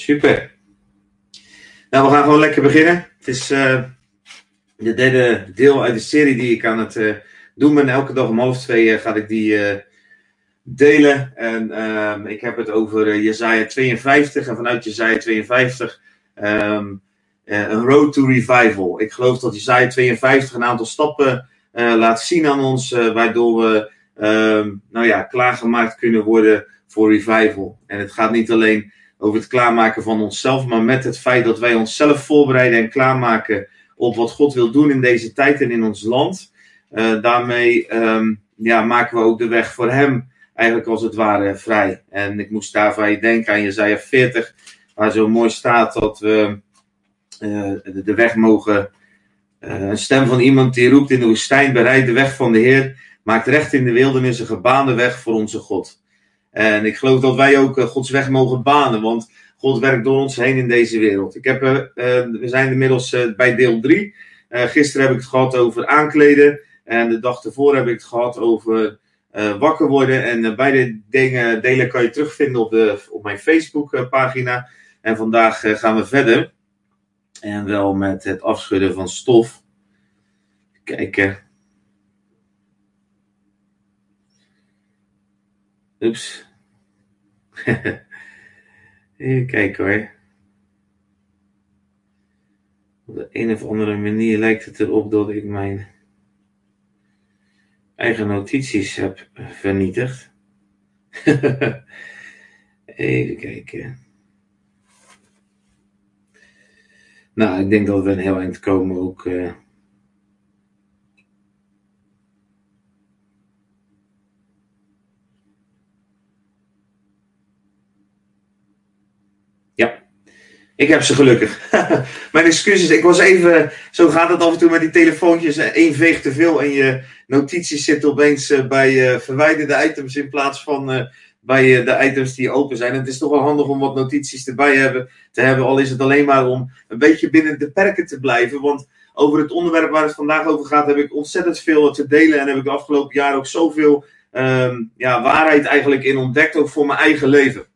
Super. Nou, we gaan gewoon lekker beginnen. Het is uh, de derde deel uit de serie die ik aan het uh, doen ben. Elke dag om half twee uh, ga ik die delen. En ehm, ik heb het over Jezaja 52. En vanuit Jezaja 52 um, een road to revival. Ik geloof dat Jezaja 52 een aantal stappen laat zien aan ons. waardoor we um, nou ja, klaargemaakt kunnen worden voor revival. En het gaat niet alleen over het klaarmaken van onszelf, maar met het feit dat wij onszelf voorbereiden en klaarmaken op wat God wil doen in deze tijd en in ons land. Uh, daarmee um, ja, maken we ook de weg voor Hem eigenlijk als het ware vrij. En ik moest daarbij denken aan Jezaja 40, waar zo mooi staat dat we uh, de weg mogen. Uh, een stem van iemand die roept in de woestijn: bereid de weg van de Heer, maakt recht in de wildernis een gebaande weg voor onze God. En ik geloof dat wij ook Gods weg mogen banen, want God werkt door ons heen in deze wereld. Ik heb, uh, we zijn inmiddels bij deel 3. Uh, gisteren heb ik het gehad over aankleden. En de dag ervoor heb ik het gehad over wakker worden. En beide dingen, delen kan je terugvinden op, de, op mijn Facebook pagina. En vandaag gaan we verder. En wel met het afschudden van stof. Kijken. Oeps. Even kijken hoor. Op de een of andere manier lijkt het erop dat ik mijn eigen notities heb vernietigd. Even kijken. Nou, ik denk dat we een heel eind komen ook. Uh, Ik heb ze gelukkig. Mijn excuses, ik was even. Zo gaat het af en toe met die telefoontjes. Eén veeg te veel en je notities zitten opeens eh, bij uh, verwijderde items in plaats van uh, bij de items die open zijn. Het is toch wel handig om wat notities erbij hebben, te hebben. Al is het alleen maar om een beetje binnen de perken te blijven. Want over het onderwerp waar het vandaag over gaat, heb ik ontzettend veel te delen. En heb ik de afgelopen jaren ook zoveel um, ja, waarheid eigenlijk in ontdekt, ook voor mijn eigen leven.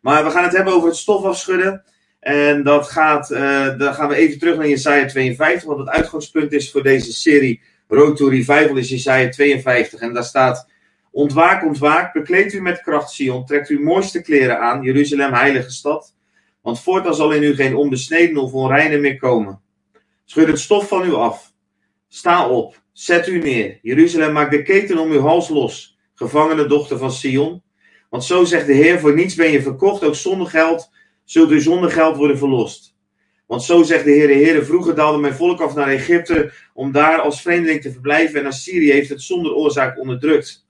Maar we gaan het hebben over het stof afschudden. En dat gaat, uh, dan gaan we even terug naar Jesaja 52, want het uitgangspunt is voor deze serie Road to Revival is Jesaja 52. En daar staat, ontwaak, ontwaak, bekleed u met kracht, Sion, trekt uw mooiste kleren aan, Jeruzalem, heilige stad. Want voortaan zal in u geen onbesneden of onreine meer komen. Schud het stof van u af. Sta op, zet u neer. Jeruzalem, maak de keten om uw hals los, gevangene dochter van Sion. Want zo zegt de Heer, voor niets ben je verkocht, ook zonder geld zult u zonder geld worden verlost. Want zo zegt de Heer, de Heer, vroeger daalde mijn volk af naar Egypte om daar als vreemdeling te verblijven en Assyrië heeft het zonder oorzaak onderdrukt.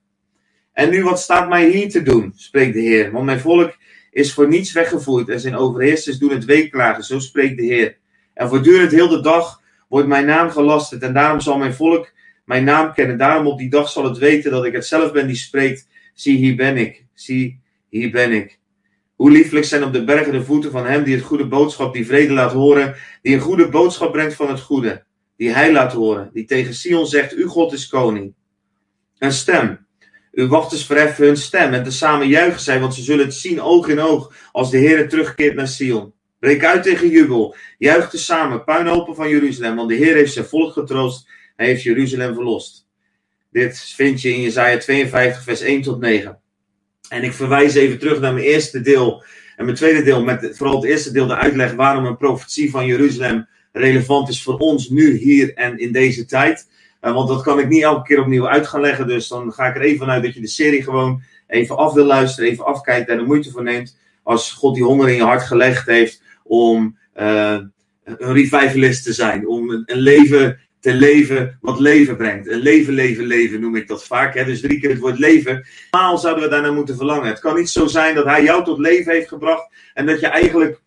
En nu wat staat mij hier te doen, spreekt de Heer, want mijn volk is voor niets weggevoerd en zijn overheersers doen het weeklagen, zo spreekt de Heer. En voortdurend heel de dag wordt mijn naam gelasterd en daarom zal mijn volk mijn naam kennen. Daarom op die dag zal het weten dat ik het zelf ben die spreekt. Zie, hier ben ik. Zie, hier ben ik. Hoe lieflijk zijn op de bergen de voeten van hem die het goede boodschap, die vrede laat horen, die een goede boodschap brengt van het goede, die hij laat horen, die tegen Sion zegt, uw God is koning. Een stem. Uw wachters verheffen hun stem en tezamen juichen zij, want ze zullen het zien oog in oog als de Heer terugkeert naar Sion. Breek uit tegen jubel, juich tezamen, puinhopen van Jeruzalem, want de Heer heeft zijn volk getroost, hij heeft Jeruzalem verlost. Dit vind je in Jesaja 52 vers 1 tot 9. En ik verwijs even terug naar mijn eerste deel. En mijn tweede deel, met vooral het eerste deel, de uitleg waarom een profetie van Jeruzalem relevant is voor ons nu, hier en in deze tijd. Uh, want dat kan ik niet elke keer opnieuw uit gaan leggen. Dus dan ga ik er even vanuit dat je de serie gewoon even af wil luisteren, even afkijkt en er moeite voor neemt. Als God die honger in je hart gelegd heeft om uh, een revivalist te zijn. Om een leven te leven wat leven brengt. Een leven, leven, leven noem ik dat vaak. Hè? Dus drie keer het woord leven. Normaal zouden we daarnaar moeten verlangen. Het kan niet zo zijn dat hij jou tot leven heeft gebracht en dat je eigenlijk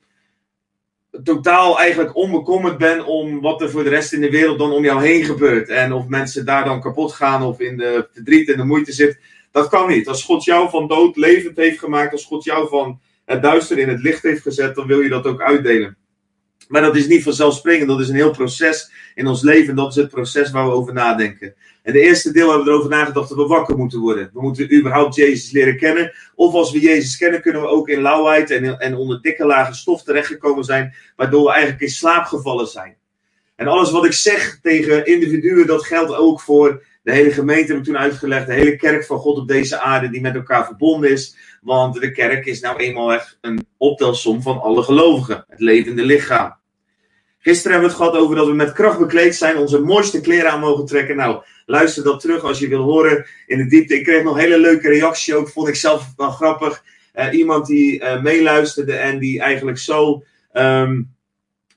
totaal eigenlijk onbekommerd bent om wat er voor de rest in de wereld dan om jou heen gebeurt. En of mensen daar dan kapot gaan of in de verdriet en de moeite zitten. Dat kan niet. Als God jou van dood levend heeft gemaakt, als God jou van het duister in het licht heeft gezet, dan wil je dat ook uitdelen. Maar dat is niet vanzelfsprekend, dat is een heel proces in ons leven. Dat is het proces waar we over nadenken. En de eerste deel hebben we erover nagedacht dat we wakker moeten worden. We moeten überhaupt Jezus leren kennen. Of als we Jezus kennen, kunnen we ook in lauwheid en, en onder dikke lagen stof terechtgekomen zijn. Waardoor we eigenlijk in slaap gevallen zijn. En alles wat ik zeg tegen individuen, dat geldt ook voor de hele gemeente, heb ik toen uitgelegd. De hele kerk van God op deze aarde die met elkaar verbonden is. Want de kerk is nou eenmaal echt een optelsom van alle gelovigen. Het levende lichaam. Gisteren hebben we het gehad over dat we met kracht bekleed zijn, onze mooiste kleren aan mogen trekken. Nou, luister dat terug als je wil horen in de diepte. Ik kreeg nog hele leuke reactie ook, vond ik zelf wel grappig. Uh, iemand die uh, meeluisterde en die eigenlijk zo um,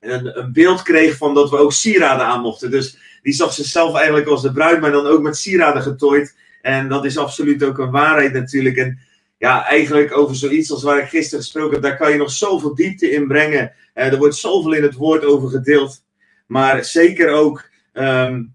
een, een, beeld kreeg van dat we ook sieraden aan mochten. Dus die zag zichzelf eigenlijk als de bruid, maar dan ook met sieraden getooid. En dat is absoluut ook een waarheid natuurlijk. En ja, eigenlijk over zoiets als waar ik gisteren gesproken heb, daar kan je nog zoveel diepte in brengen. Uh, er wordt zoveel in het woord over gedeeld. Maar zeker ook um,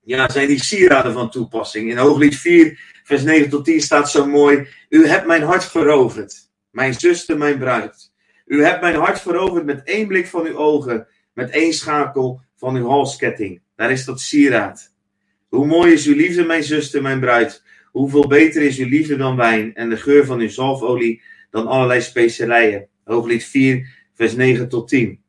ja, zijn die sieraden van toepassing. In Hooglied 4, vers 9 tot 10 staat zo mooi: U hebt mijn hart veroverd, mijn zuster, mijn bruid. U hebt mijn hart veroverd met één blik van uw ogen, met één schakel van uw halsketting. Daar is dat sieraad. Hoe mooi is uw liefde, mijn zuster, mijn bruid. Hoeveel beter is uw liefde dan wijn en de geur van uw zalfolie dan allerlei specerijen. Hooglied 4, vers 9 tot 10.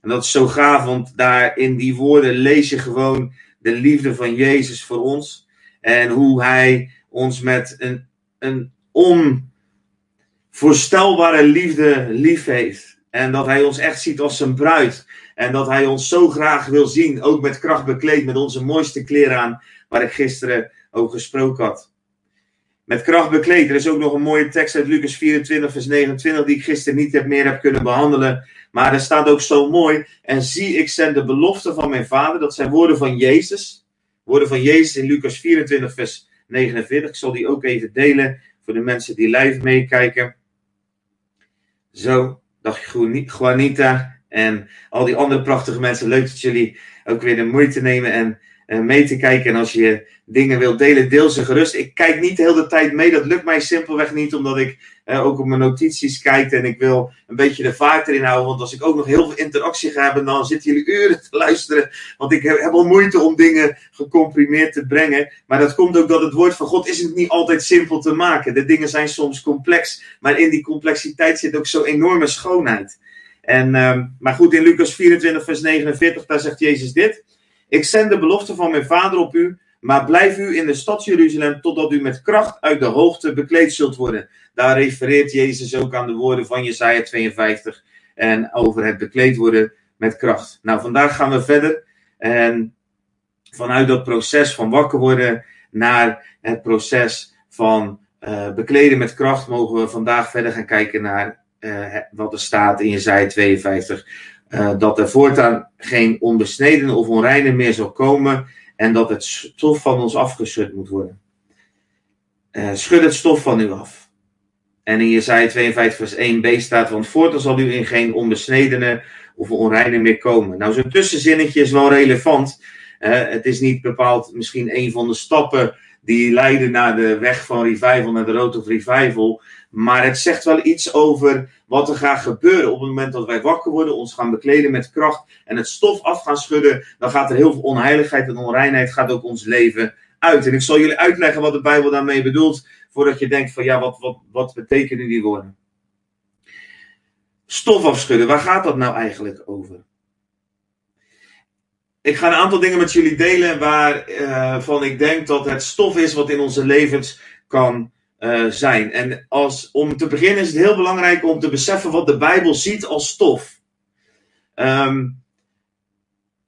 En dat is zo gaaf, want daar in die woorden lees je gewoon de liefde van Jezus voor ons. En hoe hij ons met een, een onvoorstelbare liefde lief heeft. En dat hij ons echt ziet als zijn bruid. En dat hij ons zo graag wil zien, ook met kracht bekleed, met onze mooiste kleren aan, waar ik gisteren over gesproken had. Met kracht bekleed. Er is ook nog een mooie tekst uit Lucas 24, vers 29, die ik gisteren niet heb meer heb kunnen behandelen. Maar er staat ook zo mooi. En zie, ik zend de belofte van mijn vader. Dat zijn woorden van Jezus. Woorden van Jezus in Lucas 24, vers 49. Ik zal die ook even delen voor de mensen die live meekijken. Zo, dag Juanita en al die andere prachtige mensen. Leuk dat jullie ook weer de moeite nemen en mee te kijken. En als je dingen wilt delen, deel ze gerust. Ik kijk niet de hele tijd mee. Dat lukt mij simpelweg niet, omdat ik uh, ook op mijn notities kijk. En ik wil een beetje de vaart erin houden. Want als ik ook nog heel veel interactie ga hebben, dan zitten jullie uren te luisteren. Want ik heb, heb al moeite om dingen gecomprimeerd te brengen. Maar dat komt ook dat het woord van God is het niet altijd simpel te maken. De dingen zijn soms complex. Maar in die complexiteit zit ook zo'n enorme schoonheid. En, uh, maar goed, in Lucas 24, vers 49, daar zegt Jezus dit. Ik zend de belofte van mijn vader op u, maar blijf u in de stad Jeruzalem totdat u met kracht uit de hoogte bekleed zult worden. Daar refereert Jezus ook aan de woorden van Jesaja 52 en over het bekleed worden met kracht. Nou, vandaag gaan we verder en vanuit dat proces van wakker worden naar het proces van uh, bekleden met kracht mogen we vandaag verder gaan kijken naar uh, wat er staat in Jesaja 52 uh, dat er voortaan geen onbesneden of onreine meer zal komen en dat het stof van ons afgeschud moet worden. Uh, schud het stof van u af. En in Jesaja 52 vers 1b staat, want voortaan zal u in geen onbesnedene of onreine meer komen. Nou, zo'n tussenzinnetje is wel relevant. Het is niet bepaald misschien een van de stappen die leiden naar de weg van revival, naar de road of revival. Maar het zegt wel iets over wat er gaat gebeuren op het moment dat wij wakker worden, ons gaan bekleden met kracht en het stof af gaan schudden. Dan gaat er heel veel onheiligheid en onreinheid gaat ook ons leven uit. En ik zal jullie uitleggen wat de Bijbel daarmee bedoelt, voordat je denkt van ja, wat, wat, wat betekenen die woorden? Stof afschudden, waar gaat dat nou eigenlijk over? Ik ga een aantal dingen met jullie delen waarvan uh, ik denk dat het stof is wat in onze levens kan uh, zijn. En als, om te beginnen is het heel belangrijk om te beseffen wat de Bijbel ziet als stof. Um,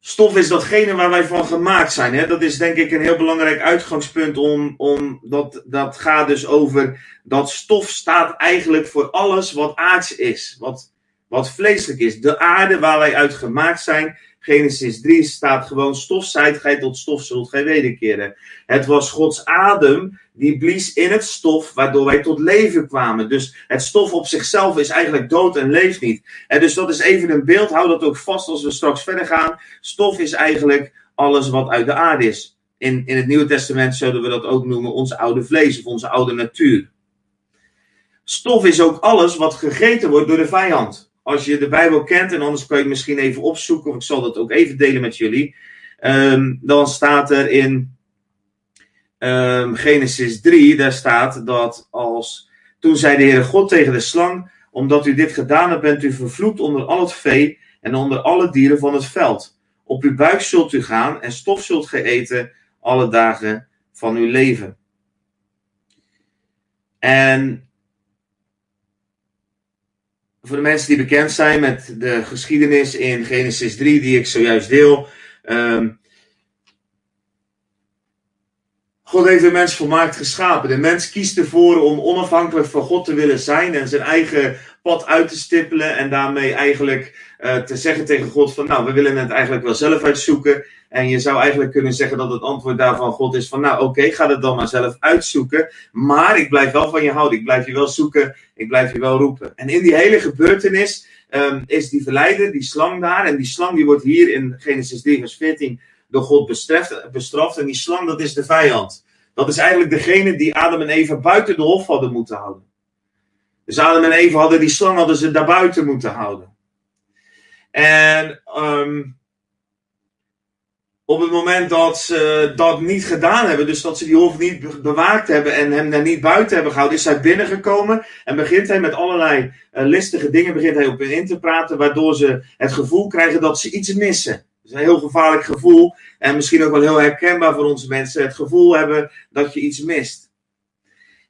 stof is datgene waar wij van gemaakt zijn. Hè? Dat is denk ik een heel belangrijk uitgangspunt. Om, om dat, dat gaat dus over dat stof staat eigenlijk voor alles wat aards is. Wat, wat vleeselijk is. De aarde waar wij uit gemaakt zijn. Genesis 3 staat gewoon stof zijt gij tot stof zult gij wederkeren. Het was Gods adem die blies in het stof, waardoor wij tot leven kwamen. Dus het stof op zichzelf is eigenlijk dood en leeft niet. En dus dat is even een beeld, hou dat ook vast als we straks verder gaan. Stof is eigenlijk alles wat uit de aarde is. In, in het Nieuwe Testament zullen we dat ook noemen ons oude vlees of onze oude natuur. Stof is ook alles wat gegeten wordt door de vijand. Als je de Bijbel kent, en anders kan je misschien even opzoeken, of ik zal dat ook even delen met jullie. Ehm, dan staat er in ehm, Genesis 3, daar staat dat als. Toen zei de Heere God tegen de slang: Omdat u dit gedaan hebt, bent u vervloekt onder al het vee en onder alle dieren van het veld. Op uw buik zult u gaan en stof zult ge eten alle dagen van uw leven. En voor de mensen die bekend zijn met de geschiedenis in Genesis 3, die ik zojuist deel. Um, God heeft de mens volmaakt geschapen. De mens kiest ervoor om onafhankelijk van God te willen zijn en zijn eigen pad uit te stippelen en daarmee eigenlijk uh, te zeggen tegen God van nou, we willen het eigenlijk wel zelf uitzoeken. En je zou eigenlijk kunnen zeggen dat het antwoord daarvan God is van nou oké, ga het dan maar zelf uitzoeken. Maar ik blijf wel van je houden, ik blijf je wel zoeken, ik blijf je wel roepen. En in die hele gebeurtenis um, is die verleider, die slang daar. En die slang die wordt hier in Genesis 3 vers 14 door God bestraft, bestraft. En die slang dat is de vijand. Dat is eigenlijk degene die Adam en Eva buiten de hof hadden moeten houden. Dus Adam en Eva hadden die slang hadden ze daarbuiten moeten houden. En um, op het moment dat ze dat niet gedaan hebben, dus dat ze die hof niet bewaakt hebben en hem daar niet buiten hebben gehouden, is hij binnengekomen en begint hij met allerlei uh, listige dingen begint hij op hen in te praten, waardoor ze het gevoel krijgen dat ze iets missen. Dat is een heel gevaarlijk gevoel en misschien ook wel heel herkenbaar voor onze mensen, het gevoel hebben dat je iets mist.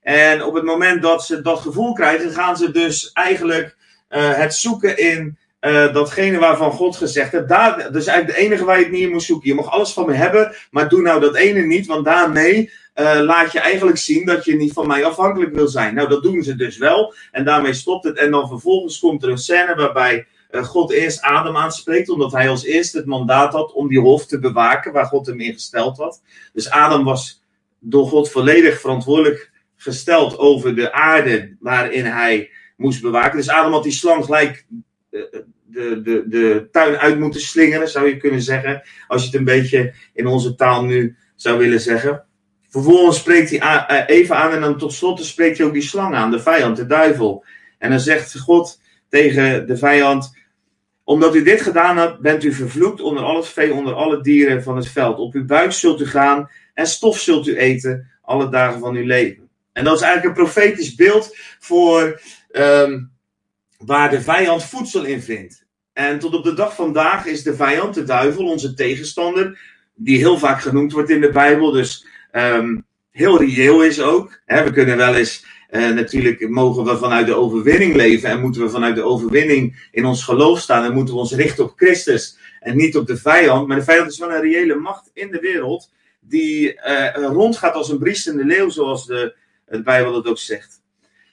En op het moment dat ze dat gevoel krijgen, gaan ze dus eigenlijk uh, het zoeken in uh, datgene waarvan God gezegd heeft. Daar, dat is eigenlijk de enige waar je het niet in moet zoeken. Je mag alles van me hebben, maar doe nou dat ene niet, want daarmee uh, laat je eigenlijk zien dat je niet van mij afhankelijk wil zijn. Nou, dat doen ze dus wel. En daarmee stopt het. En dan vervolgens komt er een scène waarbij God eerst Adam aanspreekt, omdat hij als eerste het mandaat had om die hof te bewaken waar God hem in gesteld had. Dus Adam was door God volledig verantwoordelijk gesteld over de aarde waarin hij moest bewaken. Dus Adam had die slang gelijk de, de, de tuin uit moeten slingeren, zou je kunnen zeggen. Als je het een beetje in onze taal nu zou willen zeggen. Vervolgens spreekt hij even aan en dan tot slot spreekt hij ook die slang aan, de vijand, de duivel. En dan zegt God tegen de vijand: Omdat u dit gedaan hebt, bent u vervloekt onder al vee, onder alle dieren van het veld. Op uw buik zult u gaan en stof zult u eten alle dagen van uw leven. En dat is eigenlijk een profetisch beeld voor um, waar de vijand voedsel in vindt. En tot op de dag vandaag is de vijand, de duivel, onze tegenstander, die heel vaak genoemd wordt in de Bijbel, dus um, heel reëel is ook. we kunnen wel eens, uh, natuurlijk mogen we vanuit de overwinning leven en moeten we vanuit de overwinning in ons geloof staan en moeten we ons richten op Christus en niet op de vijand. Maar de vijand is wel een reële macht in de wereld die uh, rondgaat als een briesende leeuw, zoals de, de Bijbel dat ook zegt.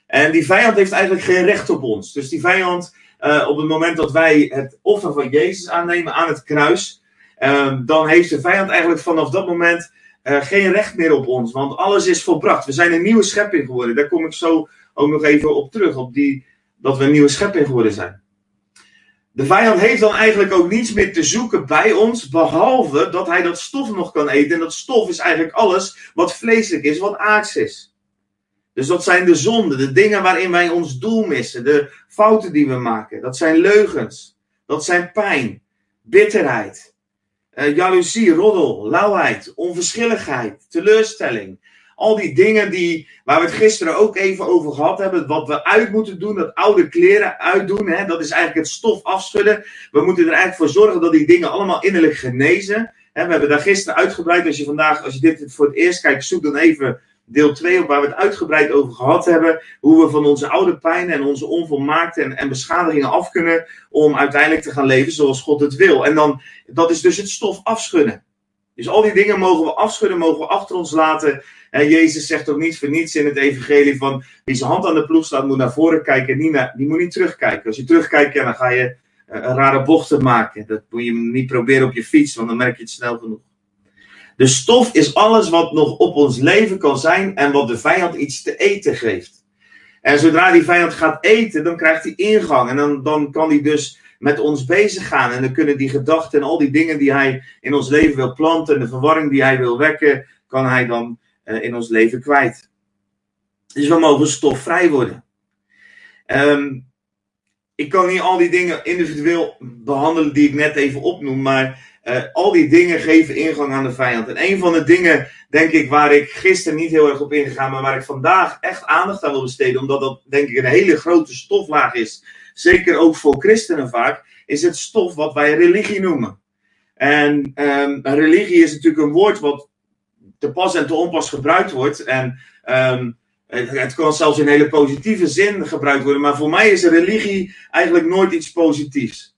En die vijand heeft eigenlijk geen recht op ons. Dus die vijand uh, op het moment dat wij het offer van Jezus aannemen aan het kruis, uh, dan heeft de vijand eigenlijk vanaf dat moment uh, geen recht meer op ons. Want alles is volbracht. We zijn een nieuwe schepping geworden. Daar kom ik zo ook nog even op terug. Op die, dat we een nieuwe schepping geworden zijn. De vijand heeft dan eigenlijk ook niets meer te zoeken bij ons, behalve dat hij dat stof nog kan eten. En dat stof is eigenlijk alles wat vleeselijk is, wat aards is. Dus dat zijn de zonden, de dingen waarin wij ons doel missen, de fouten die we maken. Dat zijn leugens, dat zijn pijn, bitterheid, uh, jaloezie, roddel, lauwheid, onverschilligheid, teleurstelling. Al die dingen die, waar we het gisteren ook even over gehad hebben, wat we uit moeten doen, dat oude kleren uitdoen, hè, dat is eigenlijk het stof afschudden. We moeten er eigenlijk voor zorgen dat die dingen allemaal innerlijk genezen. Hè, we hebben daar gisteren uitgebreid, als je vandaag, als je dit voor het eerst kijkt, zoek dan even deel 2 op waar we het uitgebreid over gehad hebben. Hoe we van onze oude pijn en onze onvolmaakte en, en beschadigingen af kunnen om uiteindelijk te gaan leven zoals God het wil. En dan, dat is dus het stof afschudden. Dus al die dingen mogen we afschudden, mogen we achter ons laten. En Jezus zegt ook niet voor niets in het evangelie van wie zijn hand aan de ploeg staat moet naar voren kijken, niet naar, die moet niet terugkijken. Als je terugkijkt, dan ga je een rare bochten maken. Dat moet je niet proberen op je fiets, want dan merk je het snel genoeg. De stof is alles wat nog op ons leven kan zijn en wat de vijand iets te eten geeft. En zodra die vijand gaat eten, dan krijgt hij ingang. En dan, dan kan hij dus met ons bezig gaan. En dan kunnen die gedachten en al die dingen die hij in ons leven wil planten, en de verwarring die hij wil wekken, kan hij dan uh, in ons leven kwijt. Dus we mogen stofvrij worden. Um, ik kan niet al die dingen individueel behandelen die ik net even opnoem, maar uh, al die dingen geven ingang aan de vijand. En een van de dingen, denk ik, waar ik gisteren niet heel erg op ingegaan, maar waar ik vandaag echt aandacht aan wil besteden, omdat dat, denk ik, een hele grote stoflaag is, zeker ook voor christenen vaak, is het stof wat wij religie noemen. En um, religie is natuurlijk een woord wat te pas en te onpas gebruikt wordt. En um, het, kan zelfs in hele positieve zin gebruikt worden. Maar voor mij is religie eigenlijk nooit iets positiefs.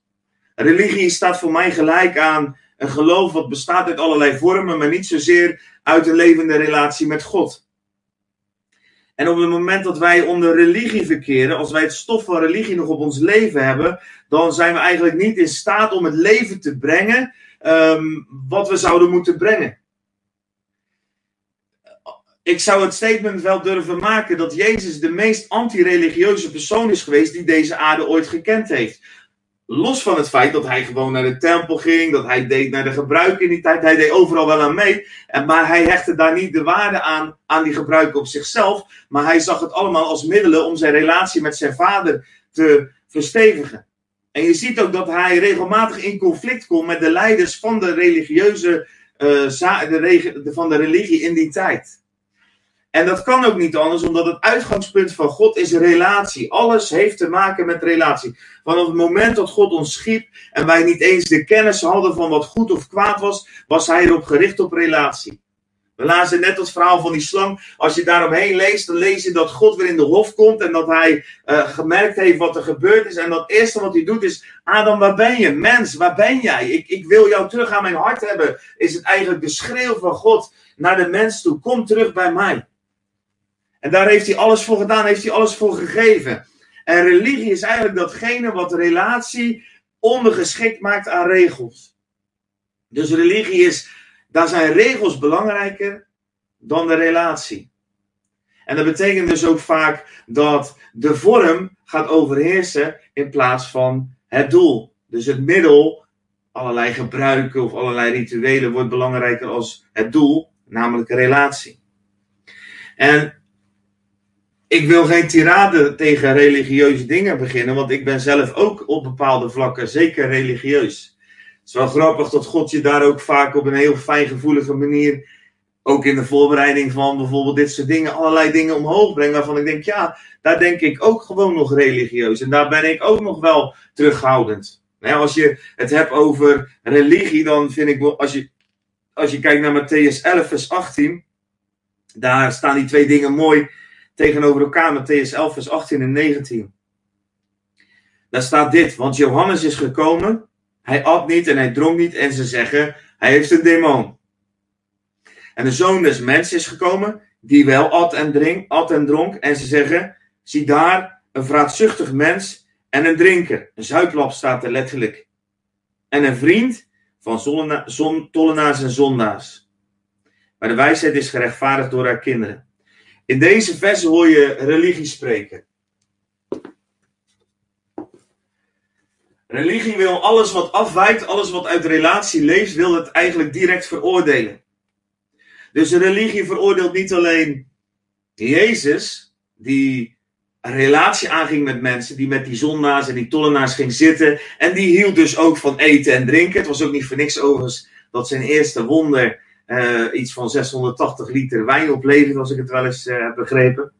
Religie staat voor mij gelijk aan een geloof wat bestaat uit allerlei vormen, maar niet zozeer uit een levende relatie met God. En op het moment dat wij onder religie verkeren, als wij het stof van religie nog op ons leven hebben, dan zijn we eigenlijk niet in staat om het leven te brengen um, wat we zouden moeten brengen. Ik zou het statement wel durven maken dat Jezus de meest anti-religieuze persoon is geweest die deze aarde ooit gekend heeft. Los van het feit dat hij gewoon naar de tempel ging, dat hij deed naar de gebruiken in die tijd, hij deed overal wel aan mee. En, maar hij hechtte daar niet de waarde aan, aan die gebruiken op zichzelf. Maar hij zag het allemaal als middelen om zijn relatie met zijn vader te verstevigen. En je ziet ook dat hij regelmatig in conflict komt met de leiders van de religieuze, de, van de religie in die tijd. En dat kan ook niet anders, omdat het uitgangspunt van God is relatie. Alles heeft te maken met relatie. Vanaf het moment dat God ons schiep en wij niet eens de kennis hadden van wat goed of kwaad was, was hij erop gericht op relatie. We lazen net het verhaal van die slang. Als je daaromheen leest, dan lees je dat God weer in de hof komt en dat hij uh, gemerkt heeft wat er gebeurd is. En dat eerste wat hij doet is: Adam, waar ben je? Mens, waar ben jij? Ik, ik wil jou terug aan mijn hart hebben. Is het eigenlijk de schreeuw van God naar de mens toe: Kom terug bij mij. En daar heeft hij alles voor gedaan, heeft hij alles voor gegeven. En religie is eigenlijk datgene wat relatie ondergeschikt maakt aan regels. Dus religie is, daar zijn regels belangrijker dan de relatie. En dat betekent dus ook vaak dat de vorm gaat overheersen in plaats van het doel. Dus het middel, allerlei gebruiken of allerlei rituelen, wordt belangrijker als het doel, namelijk een relatie. En ik wil geen tirade tegen religieuze dingen beginnen, want ik ben zelf ook op bepaalde vlakken zeker religieus. Het is wel grappig dat God je daar ook vaak op een heel fijngevoelige manier, ook in de voorbereiding van bijvoorbeeld dit soort dingen, allerlei dingen omhoog brengt, waarvan ik denk, ja, daar denk ik ook gewoon nog religieus. En daar ben ik ook nog wel terughoudend. Nou als je het hebt over religie, dan vind ik, als je, als je kijkt naar Matthäus 11, vers 18, daar staan die twee dingen mooi tegenover elkaar, Matthäus 11, vers 18 en 19. Daar staat dit, want Johannes is gekomen, hij at niet en hij dronk niet en ze zeggen, hij heeft een demon. En de zoon des mensen is gekomen, die wel at en, drink, at en dronk en ze zeggen, zie daar een vraatzuchtig mens en een drinker. Een zuiplap staat er letterlijk. En een vriend van zon, tollenaars en zondaars. Maar de wijsheid is gerechtvaardigd door haar kinderen. In deze vers hoor je religie spreken. Religie wil alles wat afwijkt, alles wat uit relatie leeft, wil het eigenlijk direct veroordelen. Dus religie veroordeelt niet alleen Jezus, die een relatie aanging met mensen, die met die zondaars en die tollenaars ging zitten. En die hield dus ook van eten en drinken. Het was ook niet voor niks overigens dat zijn eerste wonder iets van 680 liter wijn oplevert, als ik het wel eens uh, heb begrepen.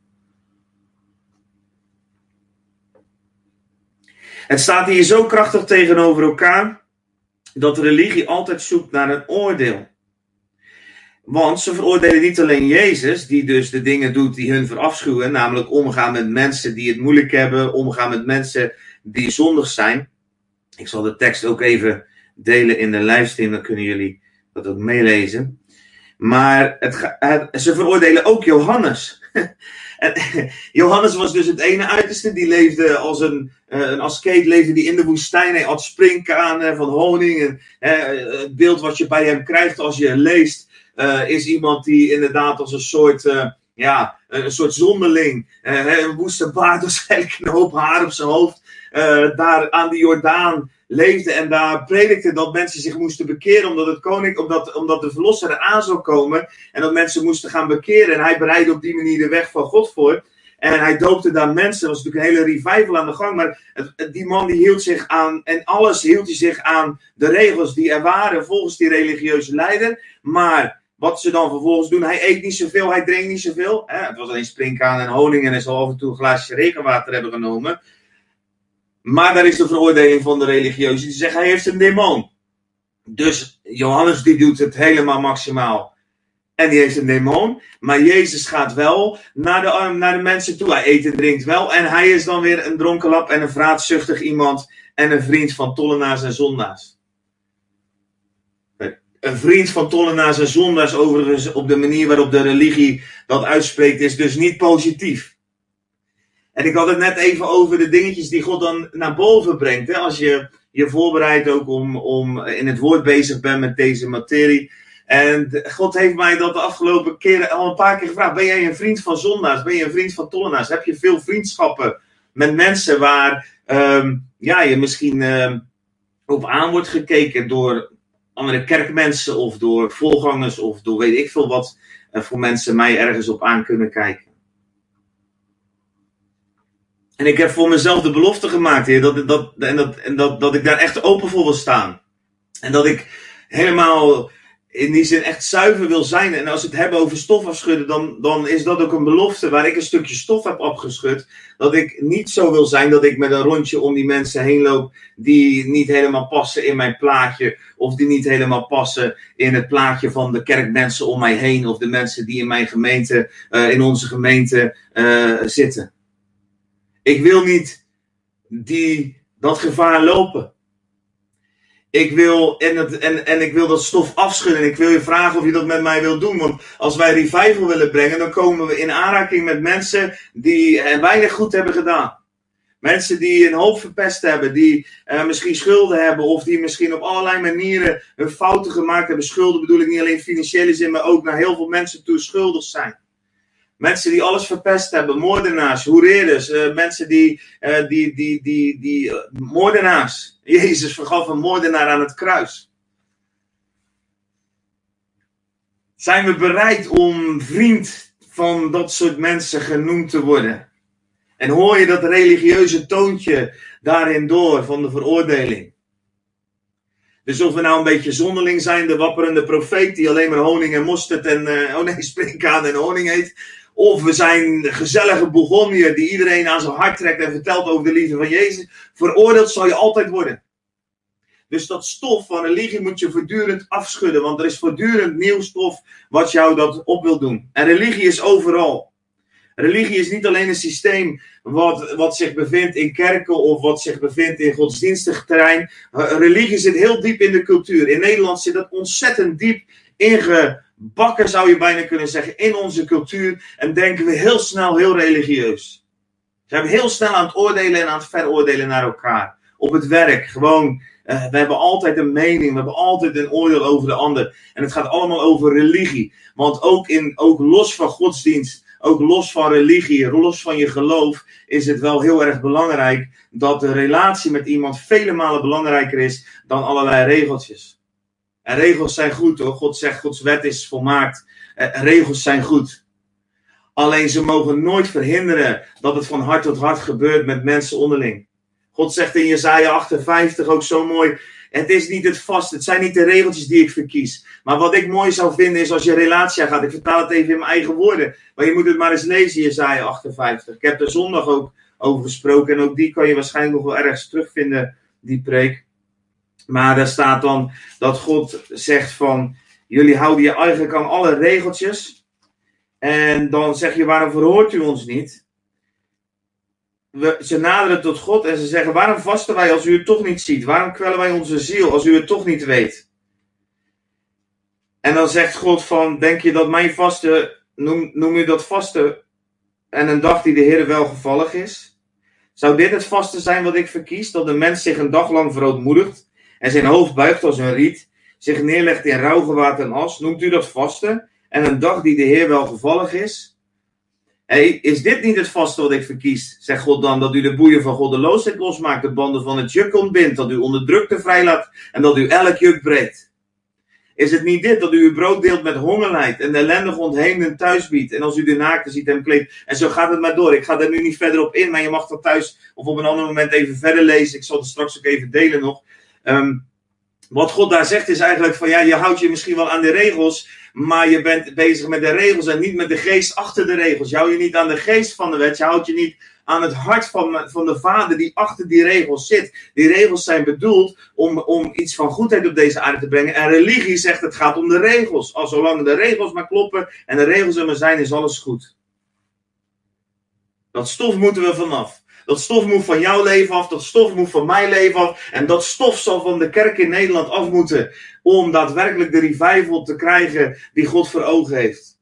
Het staat hier zo krachtig tegenover elkaar dat religie altijd zoekt naar een oordeel. Want ze veroordelen niet alleen Jezus, die dus de dingen doet die hun verafschuwen, namelijk omgaan met mensen die het moeilijk hebben, omgaan met mensen die zondig zijn. Ik zal de tekst ook even delen in de livestream, dan kunnen jullie dat ook meelezen. Maar het, ze veroordelen ook Johannes. Johannes was dus het ene uiterste. Die leefde als een, uh, een askeet, leefde die in de woestijn. Hij had springkanen van honing. En, uh, het beeld wat je bij hem krijgt als je leest, uh, is iemand die inderdaad als een soort, ja, een soort zonderling, een woeste baard, waarschijnlijk een hoop haar op zijn hoofd, daar aan de Jordaan leefde en daar predikte dat mensen zich moesten bekeren omdat, het koning, omdat, omdat de verlosser aan zou komen en dat mensen moesten gaan bekeren. En hij bereidde op die manier de weg van God voor. En hij doopte daar mensen. Er was natuurlijk een hele revival aan de gang. Maar die man die hield zich aan. En alles hield hij zich aan de regels die er waren volgens die religieuze leider. Maar wat ze dan vervolgens doen. Hij eet niet zoveel, hij drinkt niet zoveel. Hè? Het was alleen springkaan en honing en hij zal af en toe een glaasje regenwater hebben genomen. Maar daar is de veroordeling van de religieuzen. Die zeggen hij heeft een demon. Dus Johannes die doet het helemaal maximaal. En die heeft een demon. Maar Jezus gaat wel naar de, naar de mensen toe. Hij eet en drinkt wel. En hij is dan weer een dronkenlap en een vraatzuchtig iemand. En een vriend van tollenaars en zondaars. Een vriend van tollenaars en zondaars overigens op de manier waarop de religie dat uitspreekt is dus niet positief. En ik had het net even over de dingetjes die God dan naar boven brengt. Hè? Als je je voorbereidt ook om, om in het woord bezig bent met deze materie. En God heeft mij dat de afgelopen keren al een paar keer gevraagd. Ben jij een vriend van zondaars? Ben je een vriend van tollenaars? Heb je veel vriendschappen met mensen waar um, ja, je misschien um, op aan wordt gekeken door andere kerkmensen of door voorgangers of door weet ik veel wat uh, voor mensen mij ergens op aan kunnen kijken? En ik heb voor mezelf de belofte gemaakt, heer, dat, dat, en dat, en dat, dat ik daar echt open voor wil staan. En dat ik helemaal in die zin echt zuiver wil zijn. En als we het hebben over stof afschudden, dan, dan is dat ook een belofte waar ik een stukje stof heb opgeschud. Dat ik niet zo wil zijn dat ik met een rondje om die mensen heen loop die niet helemaal passen in mijn plaatje. Of die niet helemaal passen in het plaatje van de kerkmensen om mij heen. Of de mensen die in mijn gemeente, uh, in onze gemeente uh, zitten. Ik wil niet die, dat gevaar lopen. Ik wil, en, het, en, en ik wil dat stof afschudden. En ik wil je vragen of je dat met mij wilt doen. Want als wij revival willen brengen, dan komen we in aanraking met mensen die weinig goed hebben gedaan. Mensen die een hoop verpest hebben, die uh, misschien schulden hebben, of die misschien op allerlei manieren hun fouten gemaakt hebben. Schulden bedoel ik niet alleen financiële zin, maar ook naar heel veel mensen toe schuldig zijn. Mensen die alles verpest hebben, moordenaars, hoereerders, uh, mensen die, uh, die, die, die, die uh, moordenaars. Jezus vergaf een moordenaar aan het kruis. Zijn we bereid om vriend van dat soort mensen genoemd te worden? En hoor je dat religieuze toontje daarin door van de veroordeling? Dus of we nou een beetje zonderling zijn, de wapperende profeet die alleen maar honing en mosterd en, uh, oh nee, springkaan en honing eet. Of we zijn gezellige Bourgondier die iedereen aan zijn hart trekt en vertelt over de liefde van Jezus. Veroordeeld zal je altijd worden. Dus dat stof van religie moet je voortdurend afschudden. Want er is voortdurend nieuw stof wat jou dat op wil doen. En religie is overal. Religie is niet alleen een systeem wat, wat zich bevindt in kerken of wat zich bevindt in godsdienstig terrein. Religie zit heel diep in de cultuur. In Nederland zit dat ontzettend diep inge bakken, zou je bijna kunnen zeggen, in onze cultuur. En denken we heel snel heel religieus. Zijn heel snel aan het oordelen en aan het veroordelen naar elkaar. Op het werk, gewoon. Uh, we hebben altijd een mening, we hebben altijd een oordeel over de ander. En het gaat allemaal over religie. Want ook, in, ook los van godsdienst, ook los van religie, los van je geloof, is het wel heel erg belangrijk dat de relatie met iemand vele malen belangrijker is dan allerlei regeltjes. En regels zijn goed hoor. God zegt, Gods wet is volmaakt. En regels zijn goed. Alleen ze mogen nooit verhinderen dat het van hart tot hart gebeurt met mensen onderling. God zegt in Jezaja 58 ook zo mooi. Het is niet het vast, het zijn niet de regeltjes die ik verkies. Maar wat ik mooi zou vinden is als je relatie gaat. Ik vertaal het even in mijn eigen woorden. Maar je moet het maar eens lezen, Jezaja 58. Ik heb er zondag ook over gesproken. En ook die kan je waarschijnlijk nog wel ergens terugvinden, die preek. Maar daar staat dan dat God zegt van, jullie houden je eigenlijk aan alle regeltjes. En dan zeg je, waarom verhoort u ons niet? We, ze naderen tot God en ze zeggen, waarom vasten wij als u het toch niet ziet? Waarom kwellen wij onze ziel als u het toch niet weet? En dan zegt God van, denk je dat mijn vasten, noem, noem u dat vasten en een dag die de Heer welgevallig is? Zou dit het vasten zijn wat ik verkies? Dat de mens zich een dag lang verootmoedigt en zijn hoofd buigt als een riet, zich neerlegt in rouwgewaad en as, noemt u dat vasten? En een dag die de Heer wel gevallig is? Hey, is dit niet het vaste wat ik verkies? Zegt God dan dat u de boeien van goddeloosheid losmaakt, de banden van het juk ontbindt, dat u onderdrukte vrijlaat en dat u elk juk breekt. Is het niet dit, dat u uw brood deelt met hongerlijdt en de ellendige ontheemden thuis biedt. En als u de naakte ziet hem kleedt. En zo gaat het maar door. Ik ga daar nu niet verder op in, maar je mag dat thuis of op een ander moment even verder lezen. Ik zal het straks ook even delen nog. Ehm, wat God daar zegt is eigenlijk van ja, je houdt je misschien wel aan de regels, maar je bent bezig met de regels en niet met de geest achter de regels. Je houdt je niet aan de geest van de wet, je houdt je niet aan het hart van, van de Vader die achter die regels zit. Die regels zijn bedoeld om, om iets van goedheid op deze aarde te brengen. En religie zegt het gaat om de regels. Al zolang de regels maar kloppen en de regels er maar zijn, is alles goed. Dat stof moeten we vanaf. Dat stof moet van jouw leven af, dat stof moet van mijn leven af. En dat stof zal van de kerk in Nederland af moeten. Om daadwerkelijk de revival te krijgen die God voor ogen heeft.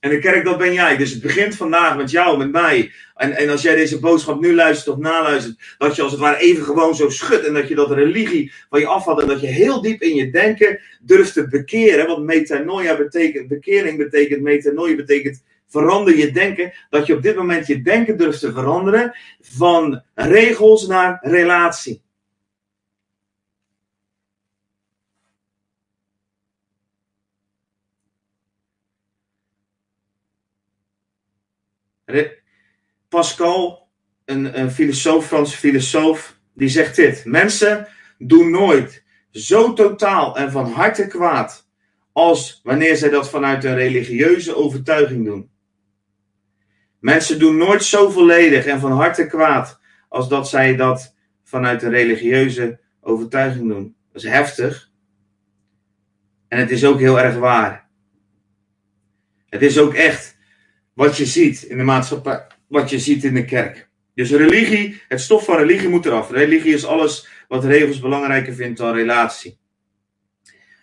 En de kerk, dat ben jij. Dus het begint vandaag met jou, met mij. En, en als jij deze boodschap nu luistert of naluistert, dat je als het ware even gewoon zo schudt. En dat je dat religie van je afvalt. En dat je heel diep in je denken durft te bekeren. Want metanoia betekent, bekering betekent, metanoia betekent verander je denken. Dat je op dit moment je denken durft te veranderen van regels naar relatie. Pascal, een, een filosoof, Franse filosoof, die zegt dit. Mensen doen nooit zo totaal en van harte kwaad als wanneer zij dat vanuit een religieuze overtuiging doen. Mensen doen nooit zo volledig en van harte kwaad als dat zij dat vanuit een religieuze overtuiging doen. Dat is heftig. En het is ook heel erg waar. Het is ook echt wat je ziet in de maatschappij, wat je ziet in de kerk. Dus religie, het stof van religie moet eraf. Religie is alles wat regels belangrijker vindt dan relatie.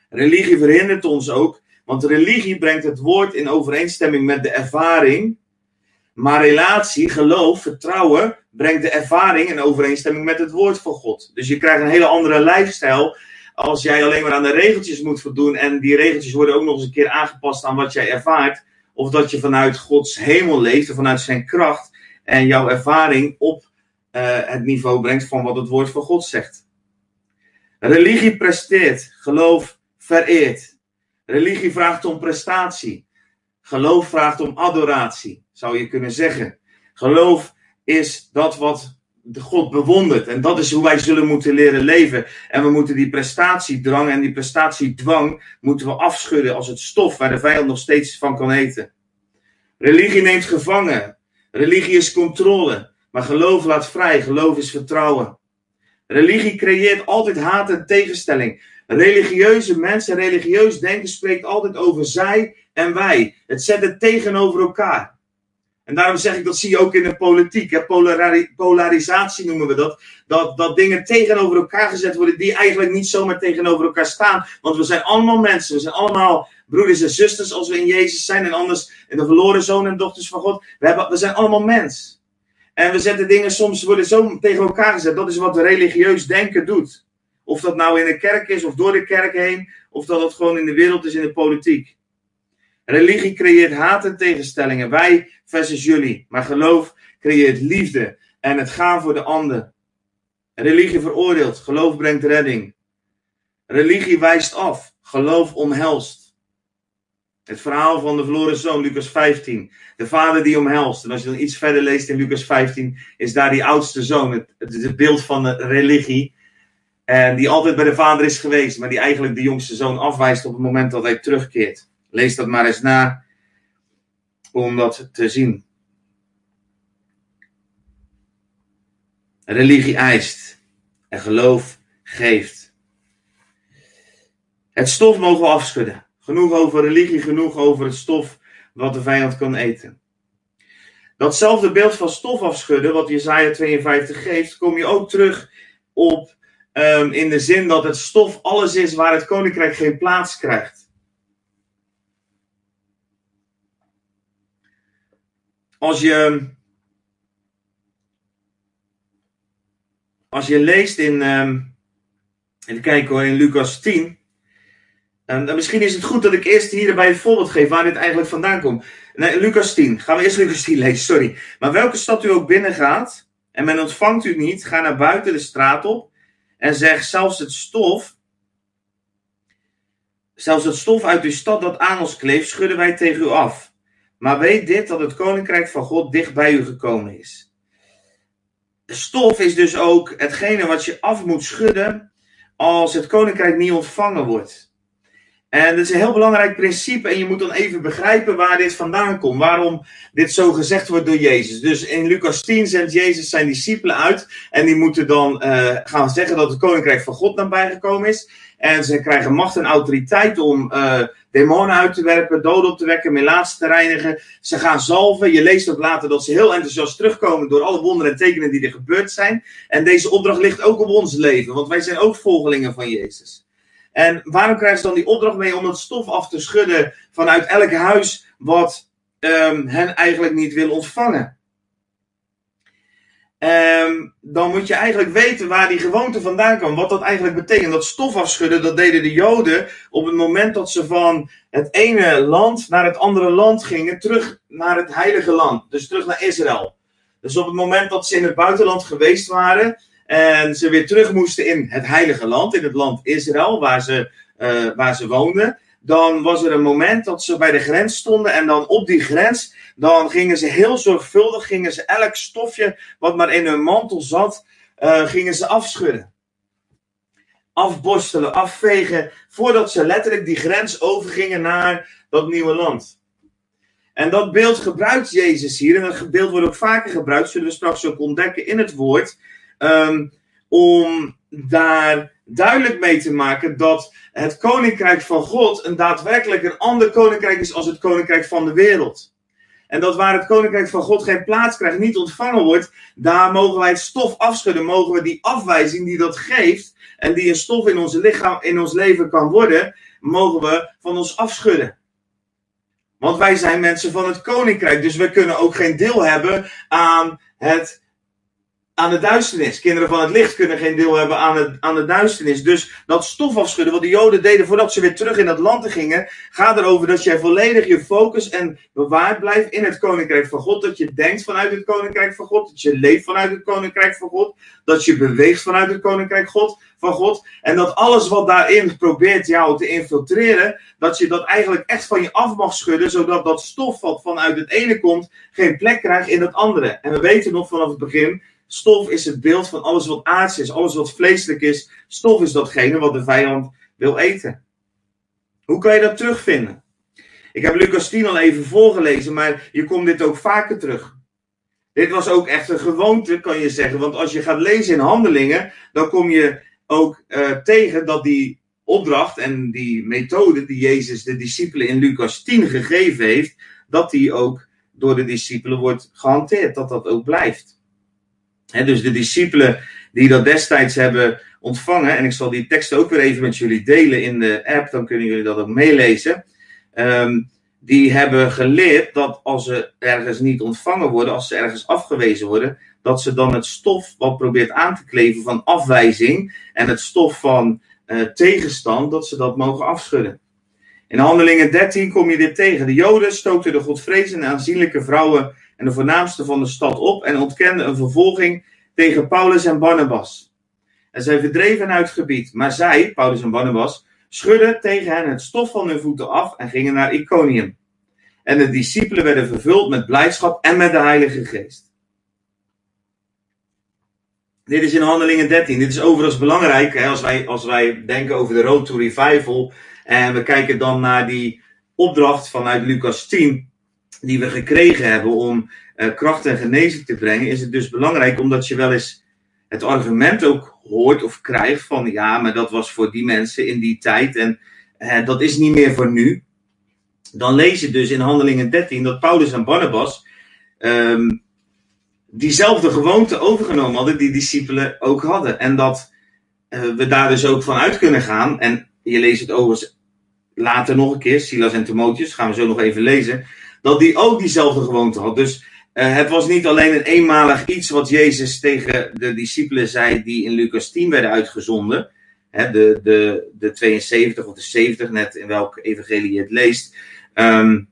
Religie verhindert ons ook, want religie brengt het woord in overeenstemming met de ervaring. Maar relatie, geloof, vertrouwen brengt de ervaring in overeenstemming met het woord van God. Dus je krijgt een hele andere lifestyle als jij alleen maar aan de regeltjes moet voldoen en die regeltjes worden ook nog eens een keer aangepast aan wat jij ervaart. Of dat je vanuit Gods hemel leeft, vanuit zijn kracht. En jouw ervaring op uh, het niveau brengt van wat het woord van God zegt. Religie presteert, geloof vereert. Religie vraagt om prestatie. Geloof vraagt om adoratie, zou je kunnen zeggen. Geloof is dat wat de God bewondert. En dat is hoe wij zullen moeten leren leven. En we moeten die prestatiedrang en die prestatiedwang moeten we afschudden als het stof waar de vijand nog steeds van kan eten. Religie neemt gevangen. Religie is controle. Maar geloof laat vrij. Geloof is vertrouwen. Religie creëert altijd haat en tegenstelling. Religieuze mensen, religieus denken spreekt altijd over zij en wij. Het zet het tegenover elkaar. En daarom zeg ik, dat zie je ook in de politiek. Hè? polarisatie noemen we dat. dat. Dat dingen tegenover elkaar gezet worden die eigenlijk niet zomaar tegenover elkaar staan. Want we zijn allemaal mensen. We zijn allemaal broeders en zusters als we in Jezus zijn. En anders in de verloren zonen en dochters van God. We, hebben, we zijn allemaal mens. En we zetten dingen soms worden zo tegen elkaar gezet. Dat is wat religieus denken doet. Of dat nou in de kerk is of door de kerk heen. Of dat het gewoon in de wereld is in de politiek. Religie creëert haat en tegenstellingen. Wij versus jullie. Maar geloof creëert liefde en het gaan voor de ander. Religie veroordeelt. Geloof brengt redding. Religie wijst af. Geloof omhelst. Het verhaal van de verloren zoon, Lucas 15. De vader die omhelst. En als je dan iets verder leest in Lucas 15, is daar die oudste zoon. Het, het, beeld van de religie. En die altijd bij de vader is geweest, maar die eigenlijk de jongste zoon afwijst op het moment dat hij terugkeert. Lees dat maar eens na om dat te zien. Religie eist en geloof geeft. Het stof mogen we afschudden. Genoeg over religie, genoeg over het stof wat de vijand kan eten. Datzelfde beeld van stof afschudden, wat Jesaja 52 geeft, kom je ook terug op um, in de zin dat het stof alles is waar het koninkrijk geen plaats krijgt. Als je. Als je leest in. Um, even kijken hoor, in Lucas 10. Um, dan misschien is het goed dat ik eerst hierbij een voorbeeld geef waar dit eigenlijk vandaan komt. Nee, Lucas 10. Gaan we eerst Lucas 10 lezen, sorry. Maar welke stad u ook binnengaat en men ontvangt u niet, ga naar buiten de straat op en zeg zelfs het stof Zelfs het stof uit uw stad dat aan ons kleeft, schudden wij tegen u af. Maar weet dit, dat het koninkrijk van God dicht bij u gekomen is. Stof is dus ook hetgene wat je af moet schudden als het koninkrijk niet ontvangen wordt. En dat is een heel belangrijk principe en je moet dan even begrijpen waar dit vandaan komt. Waarom dit zo gezegd wordt door Jezus. Dus in Lucas 10 zendt Jezus zijn discipelen uit en die moeten dan uh, gaan zeggen dat het koninkrijk van God nabij gekomen is. En ze krijgen macht en autoriteit om uh, demonen uit te werpen, doden op te wekken, melaatsen te reinigen. Ze gaan zalven. Je leest ook later dat ze heel enthousiast terugkomen door alle wonderen en tekenen die er gebeurd zijn. En deze opdracht ligt ook op ons leven, want wij zijn ook volgelingen van Jezus. En waarom krijgen ze dan die opdracht mee om het stof af te schudden vanuit elk huis wat um, hen eigenlijk niet wil ontvangen? Um, dan moet je eigenlijk weten waar die gewoonte vandaan kwam. Wat dat eigenlijk betekent. Dat stof afschudden, dat deden de Joden op het moment dat ze van het ene land naar het andere land gingen. Terug naar het heilige land. Dus terug naar Israël. Dus op het moment dat ze in het buitenland geweest waren. En ze weer terug moesten in het heilige land. In het land Israël, waar ze, uh, waar ze woonden. Dan was er een moment dat ze bij de grens stonden. En dan op die grens dan gingen ze heel zorgvuldig, gingen ze elk stofje wat maar in hun mantel zat, uh, gingen ze afschudden. Afborstelen, afvegen, voordat ze letterlijk die grens overgingen naar dat nieuwe land. En dat beeld gebruikt Jezus hier, en dat beeld wordt ook vaker gebruikt, zullen we straks ook ontdekken in het woord, um, om daar duidelijk mee te maken dat het koninkrijk van God een daadwerkelijk een ander koninkrijk is als het koninkrijk van de wereld. En dat waar het koninkrijk van God geen plaats krijgt, niet ontvangen wordt, daar mogen wij het stof afschudden. Mogen we die afwijzing die dat geeft en die een stof in ons lichaam, in ons leven kan worden, mogen we van ons afschudden. Want wij zijn mensen van het koninkrijk, dus we kunnen ook geen deel hebben aan het aan de duisternis. Kinderen van het licht kunnen geen deel hebben aan, het, aan de duisternis. Dus dat stof afschudden, wat de Joden deden voordat ze weer terug in het land gingen, gaat erover dat jij volledig je focus en bewaard blijft in het koninkrijk van God. Dat je denkt vanuit het koninkrijk van God, dat je leeft vanuit het koninkrijk van God, dat je beweegt vanuit het koninkrijk God, van God. En dat alles wat daarin probeert jou te infiltreren, dat je dat eigenlijk echt van je af mag schudden, zodat dat stof wat vanuit het ene komt, geen plek krijgt in het andere. En we weten nog vanaf het begin Stof is het beeld van alles wat aards is, alles wat vleeselijk is. Stof is datgene wat de vijand wil eten. Hoe kan je dat terugvinden? Ik heb Lucas 10 al even voorgelezen, maar je komt dit ook vaker terug. Dit was ook echt een gewoonte, kan je zeggen. Want als je gaat lezen in handelingen, dan kom je ook uh, tegen dat die opdracht en die methode die Jezus de discipelen in Lucas 10 gegeven heeft, dat die ook door de discipelen wordt gehanteerd. Dat dat ook blijft dus de discipelen die dat destijds hebben ontvangen, en ik zal die teksten ook weer even met jullie delen in de app, dan kunnen jullie dat ook meelezen. Um, die hebben geleerd dat als ze ergens niet ontvangen worden, als ze ergens afgewezen worden, dat ze dan het stof wat probeert aan te kleven van afwijzing en het stof van uh, tegenstand, dat ze dat mogen afschudden. In Handelingen 13 kom je dit tegen. De Joden stookten de godvrezende aanzienlijke vrouwen en de voornaamste van de stad op en ontkenden een vervolging tegen Paulus en Barnabas. En zij verdreven uit het gebied, maar zij, Paulus en Barnabas, schudden tegen hen het stof van hun voeten af en gingen naar Iconium. En de discipelen werden vervuld met blijdschap en met de Heilige Geest. Dit is in Handelingen 13. Dit is overigens belangrijk hè, als, wij, als wij denken over de Road to Revival. En we kijken dan naar die opdracht vanuit Lucas 10 die we gekregen hebben om uh, kracht en genezing te brengen, is het dus belangrijk omdat je wel eens het argument ook hoort of krijgt van ja, maar dat was voor die mensen in die tijd en uh, dat is niet meer voor nu. Dan lees je dus in Handelingen 13 dat Paulus en Barnabas um, diezelfde gewoonte overgenomen hadden die discipelen ook hadden. En dat uh, we daar dus ook van uit kunnen gaan. En je leest het overigens later nog een keer, Silas en Timotheus, gaan we zo nog even lezen dat die ook diezelfde gewoonte had. Dus uh, het was niet alleen een eenmalig iets wat Jezus tegen de discipelen zei die in Lucas 10 werden uitgezonden. Hè, de, de, de 72 of de 70, net in welk evangelie je het leest. Um,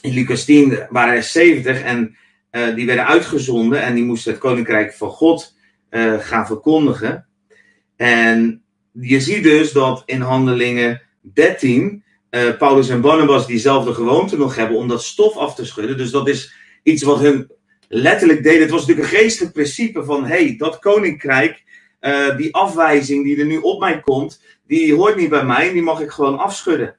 in Lucas 10 waren er 70 en uh, die werden uitgezonden en die moesten het koninkrijk van God uh, gaan verkondigen. En je ziet dus dat in handelingen 13, uh, Paulus en Barnabas diezelfde gewoonte nog hebben om dat stof af te schudden. Dus dat is iets wat hun letterlijk deden. Het was natuurlijk een geestelijk principe van, hey, dat koninkrijk, uh, die afwijzing die er nu op mij komt, die hoort niet bij mij en die mag ik gewoon afschudden.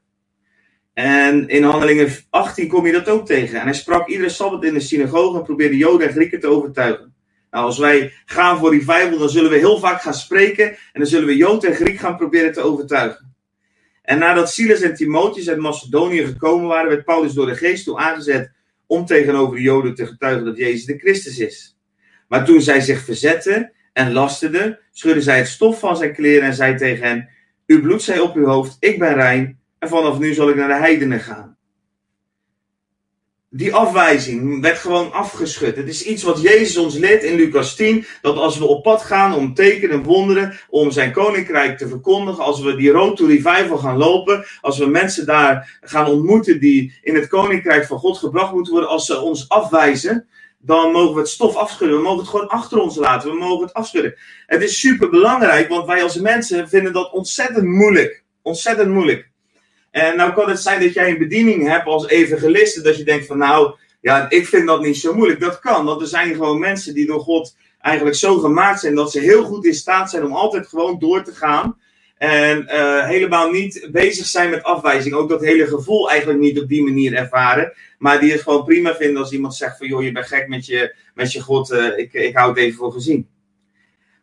En in Handelingen 18 kom je dat ook tegen. En hij sprak iedere sabbat in de synagoge en probeerde Joden en Grieken te overtuigen. Nou, als wij gaan voor Bijbel, dan zullen we heel vaak gaan spreken. En dan zullen we Jood en Griek gaan proberen te overtuigen. En nadat Silas en Timotheus uit Macedonië gekomen waren, werd Paulus door de geest toe aangezet om tegenover de Joden te getuigen dat Jezus de Christus is. Maar toen zij zich verzetten en lasteden, schudde zij het stof van zijn kleren en zei tegen hen: Uw bloed zij op uw hoofd, ik ben rein, en vanaf nu zal ik naar de heidenen gaan die afwijzing werd gewoon afgeschud. Het is iets wat Jezus ons leert in Lucas 10. Dat als we op pad gaan om tekenen en wonderen, om zijn koninkrijk te verkondigen. Als we die road to revival gaan lopen. Als we mensen daar gaan ontmoeten die in het koninkrijk van God gebracht moeten worden. Als ze ons afwijzen, dan mogen we het stof afschudden. We mogen het gewoon achter ons laten. We mogen het afschudden. Het is super belangrijk, want wij als mensen vinden dat ontzettend moeilijk. Ontzettend moeilijk. En nou kan het zijn dat jij een bediening hebt als evangeliste, dat je denkt van nou, ja, ik vind dat niet zo moeilijk. Dat kan, want er zijn gewoon mensen die door God eigenlijk zo gemaakt zijn dat ze heel goed in staat zijn om altijd gewoon door te gaan. En uh, helemaal niet bezig zijn met afwijzing. Ook dat hele gevoel eigenlijk niet op die manier ervaren. Maar die het gewoon prima vinden als iemand zegt van joh, je bent gek met je, met je God, uh, ik, ik hou het even voor gezien.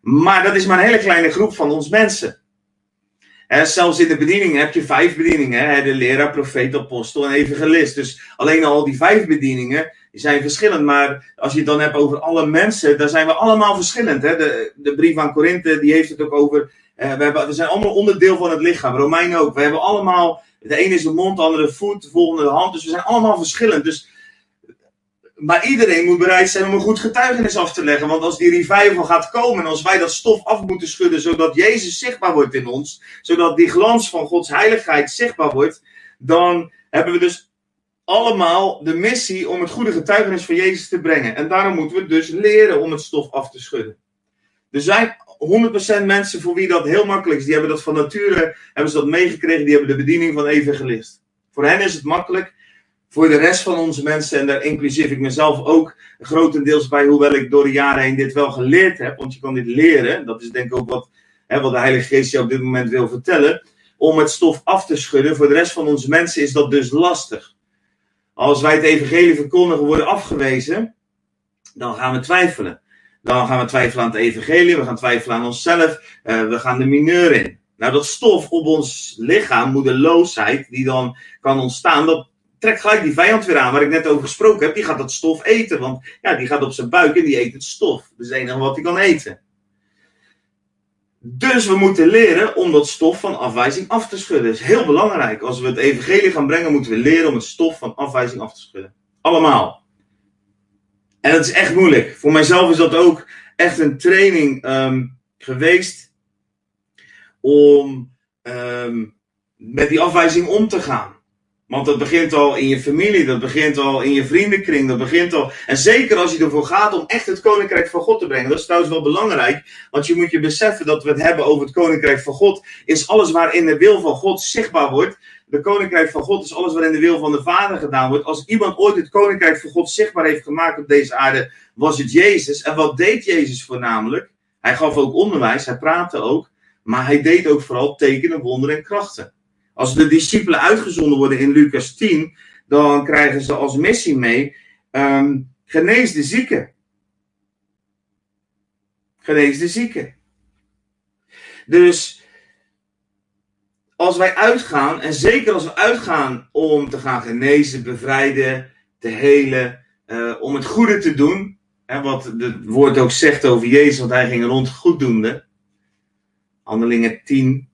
Maar dat is maar een hele kleine groep van ons mensen zelfs in de bediening heb je vijf bedieningen. De leraar, profeet, apostel en evangelist. Dus alleen al die vijf bedieningen die zijn verschillend. Maar als je het dan hebt over alle mensen, dan zijn we allemaal verschillend. De, de brief aan Korinthe die heeft het ook over. Uh, we, hebben, we zijn allemaal onderdeel van het lichaam. Romein ook. We hebben allemaal. De ene is de mond, de andere de voet, de volgende de hand. Dus we zijn allemaal verschillend. Dus maar iedereen moet bereid zijn om een goed getuigenis af te leggen. Want als die revival gaat komen en als wij dat stof af moeten schudden, zodat Jezus zichtbaar wordt in ons, zodat die glans van Gods heiligheid zichtbaar wordt, dan hebben we dus allemaal de missie om het goede getuigenis van Jezus te brengen. En daarom moeten we dus leren om het stof af te schudden. Er zijn 100% mensen voor wie dat heel makkelijk is. Die hebben dat van nature, hebben ze dat meegekregen, die hebben de bediening van evangelist. Voor hen is het makkelijk voor de rest van onze mensen, en daar inclusief ik mezelf ook grotendeels bij, hoewel ik door de jaren heen dit wel geleerd heb, want je kan dit leren, dat is denk ik ook wat, hè, wat de Heilige Geest je op dit moment wil vertellen, om het stof af te schudden. Voor de rest van onze mensen is dat dus lastig. Als wij het evangelie verkondigen worden afgewezen, dan gaan we twijfelen. Dan gaan we twijfelen aan het evangelie, we gaan twijfelen aan onszelf, uh, we gaan de mineur in. Nou, dat stof op ons lichaam, moedeloosheid, die dan kan ontstaan, dat trekt gelijk die vijand weer aan waar ik net over gesproken heb. Die gaat dat stof eten. Want ja, die gaat op zijn buik en die eet het stof. Dat is het enige wat hij kan eten. Dus we moeten leren om dat stof van afwijzing af te schudden. Dat is heel belangrijk. Als we het evangelie gaan brengen, moeten we leren om het stof van afwijzing af te schudden. Allemaal. En dat is echt moeilijk. Voor mijzelf is dat ook echt een training um, geweest om um, met die afwijzing om te gaan. Want dat begint al in je familie, dat begint al in je vriendenkring, dat begint al. En zeker als je ervoor gaat om echt het koninkrijk van God te brengen. Dat is trouwens wel belangrijk, want je moet je beseffen dat we het hebben over het koninkrijk van God. Is alles waarin de wil van God zichtbaar wordt. De koninkrijk van God is alles waarin de wil van de Vader gedaan wordt. Als iemand ooit het koninkrijk van God zichtbaar heeft gemaakt op deze aarde, was het Jezus. En wat deed Jezus voornamelijk? Hij gaf ook onderwijs, hij praatte ook, maar hij deed ook vooral tekenen, wonderen en krachten. Als de discipelen uitgezonden worden in Lucas 10, dan krijgen ze als missie mee: um, genees de zieken. Genees de zieken. Dus als wij uitgaan, en zeker als we uitgaan om te gaan genezen, bevrijden, te helen, uh, om het goede te doen, hè, wat het woord ook zegt over Jezus, want hij ging rond goeddoende. Handelingen 10,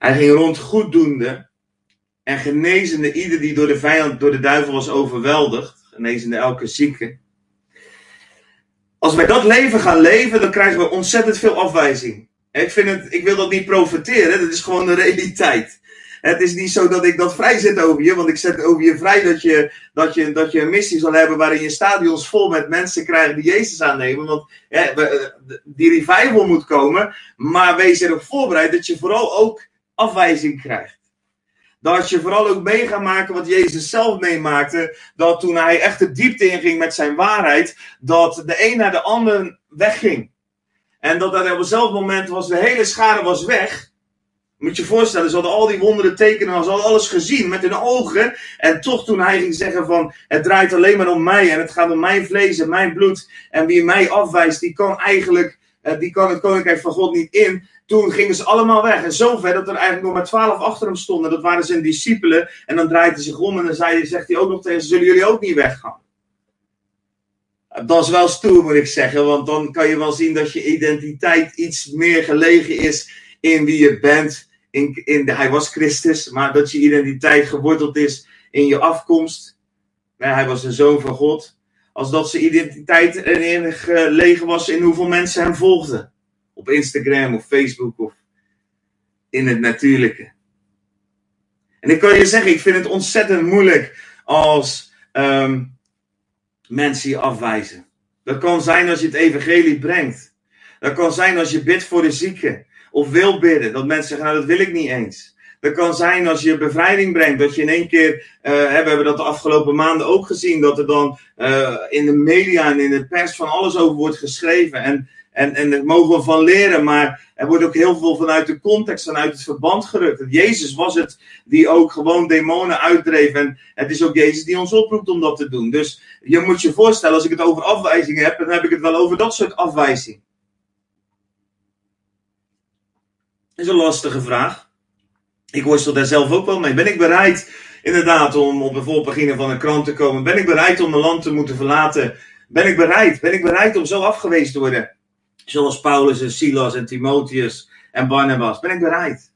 hij ging rond goeddoende en genezende ieder die door de vijand, door de duivel was overweldigd. Genezende elke zieke. Als wij dat leven gaan leven, dan krijgen we ontzettend veel afwijzing. Ik, vind het, ik wil dat niet profiteren, dat is gewoon de realiteit. Het is niet zo dat ik dat vrij zet over je, want ik zet over je vrij dat je, dat je, dat je een missie zal hebben waarin je stadions vol met mensen krijgt die Jezus aannemen. Want ja, die revival moet komen, maar wees erop voorbereid dat je vooral ook afwijzing krijgt. dat je vooral ook mee gaat maken wat Jezus zelf meemaakte. Dat toen hij echt de diepte inging met zijn waarheid, dat de een naar de ander wegging. En dat er op hetzelfde moment was, de hele schade was weg. Moet je je voorstellen, ze hadden al die wonderen tekenen, ze hadden alles gezien met hun ogen. En toch toen hij ging zeggen van, het draait alleen maar om mij en het gaat om mijn vlees en mijn bloed. En wie mij afwijst, die kan eigenlijk, eh, die kan het koninkrijk van God niet in. Toen gingen ze allemaal weg. En zover dat er eigenlijk nog maar twaalf achter hem stonden. Dat waren zijn discipelen. En dan draait hij zich om en dan zei, zegt hij ook nog tegen ze, zullen jullie ook niet weggaan? Dat is wel stoer, moet ik zeggen. Want dan kan je wel zien dat je identiteit iets meer gelegen is in wie je bent in, in hij was Christus, maar dat je identiteit geworteld is in je afkomst. hij was een zoon van God. Als dat zijn identiteit erin gelegen was in hoeveel mensen hem volgden. Op Instagram of Facebook of in het natuurlijke. En ik kan je zeggen, ik vind het ontzettend moeilijk als um, mensen je afwijzen. Dat kan zijn als je het evangelie brengt. Dat kan zijn als je bidt voor de zieken of wil bidden. Dat mensen zeggen, nou dat wil ik niet eens. Dat kan zijn als je bevrijding brengt, dat je in één keer, uh, we hebben dat de afgelopen maanden ook gezien, dat er dan uh, in de media en in de pers van alles over wordt geschreven. En, en, en daar mogen we van leren, maar er wordt ook heel veel vanuit de context, vanuit het verband gerukt. Jezus was het die ook gewoon demonen uitdreef. En het is ook Jezus die ons oproept om dat te doen. Dus je moet je voorstellen, als ik het over afwijzingen heb, dan heb ik het wel over dat soort afwijzing. is een lastige vraag. Ik worstel daar zelf ook wel mee. Ben ik bereid, inderdaad, om op de voorpagina van een krant te komen? Ben ik bereid om mijn land te moeten verlaten? Ben ik bereid? Ben ik bereid om zo afgewezen te worden? Zoals Paulus en Silas en Timotheus en Barnabas. Ben ik bereid?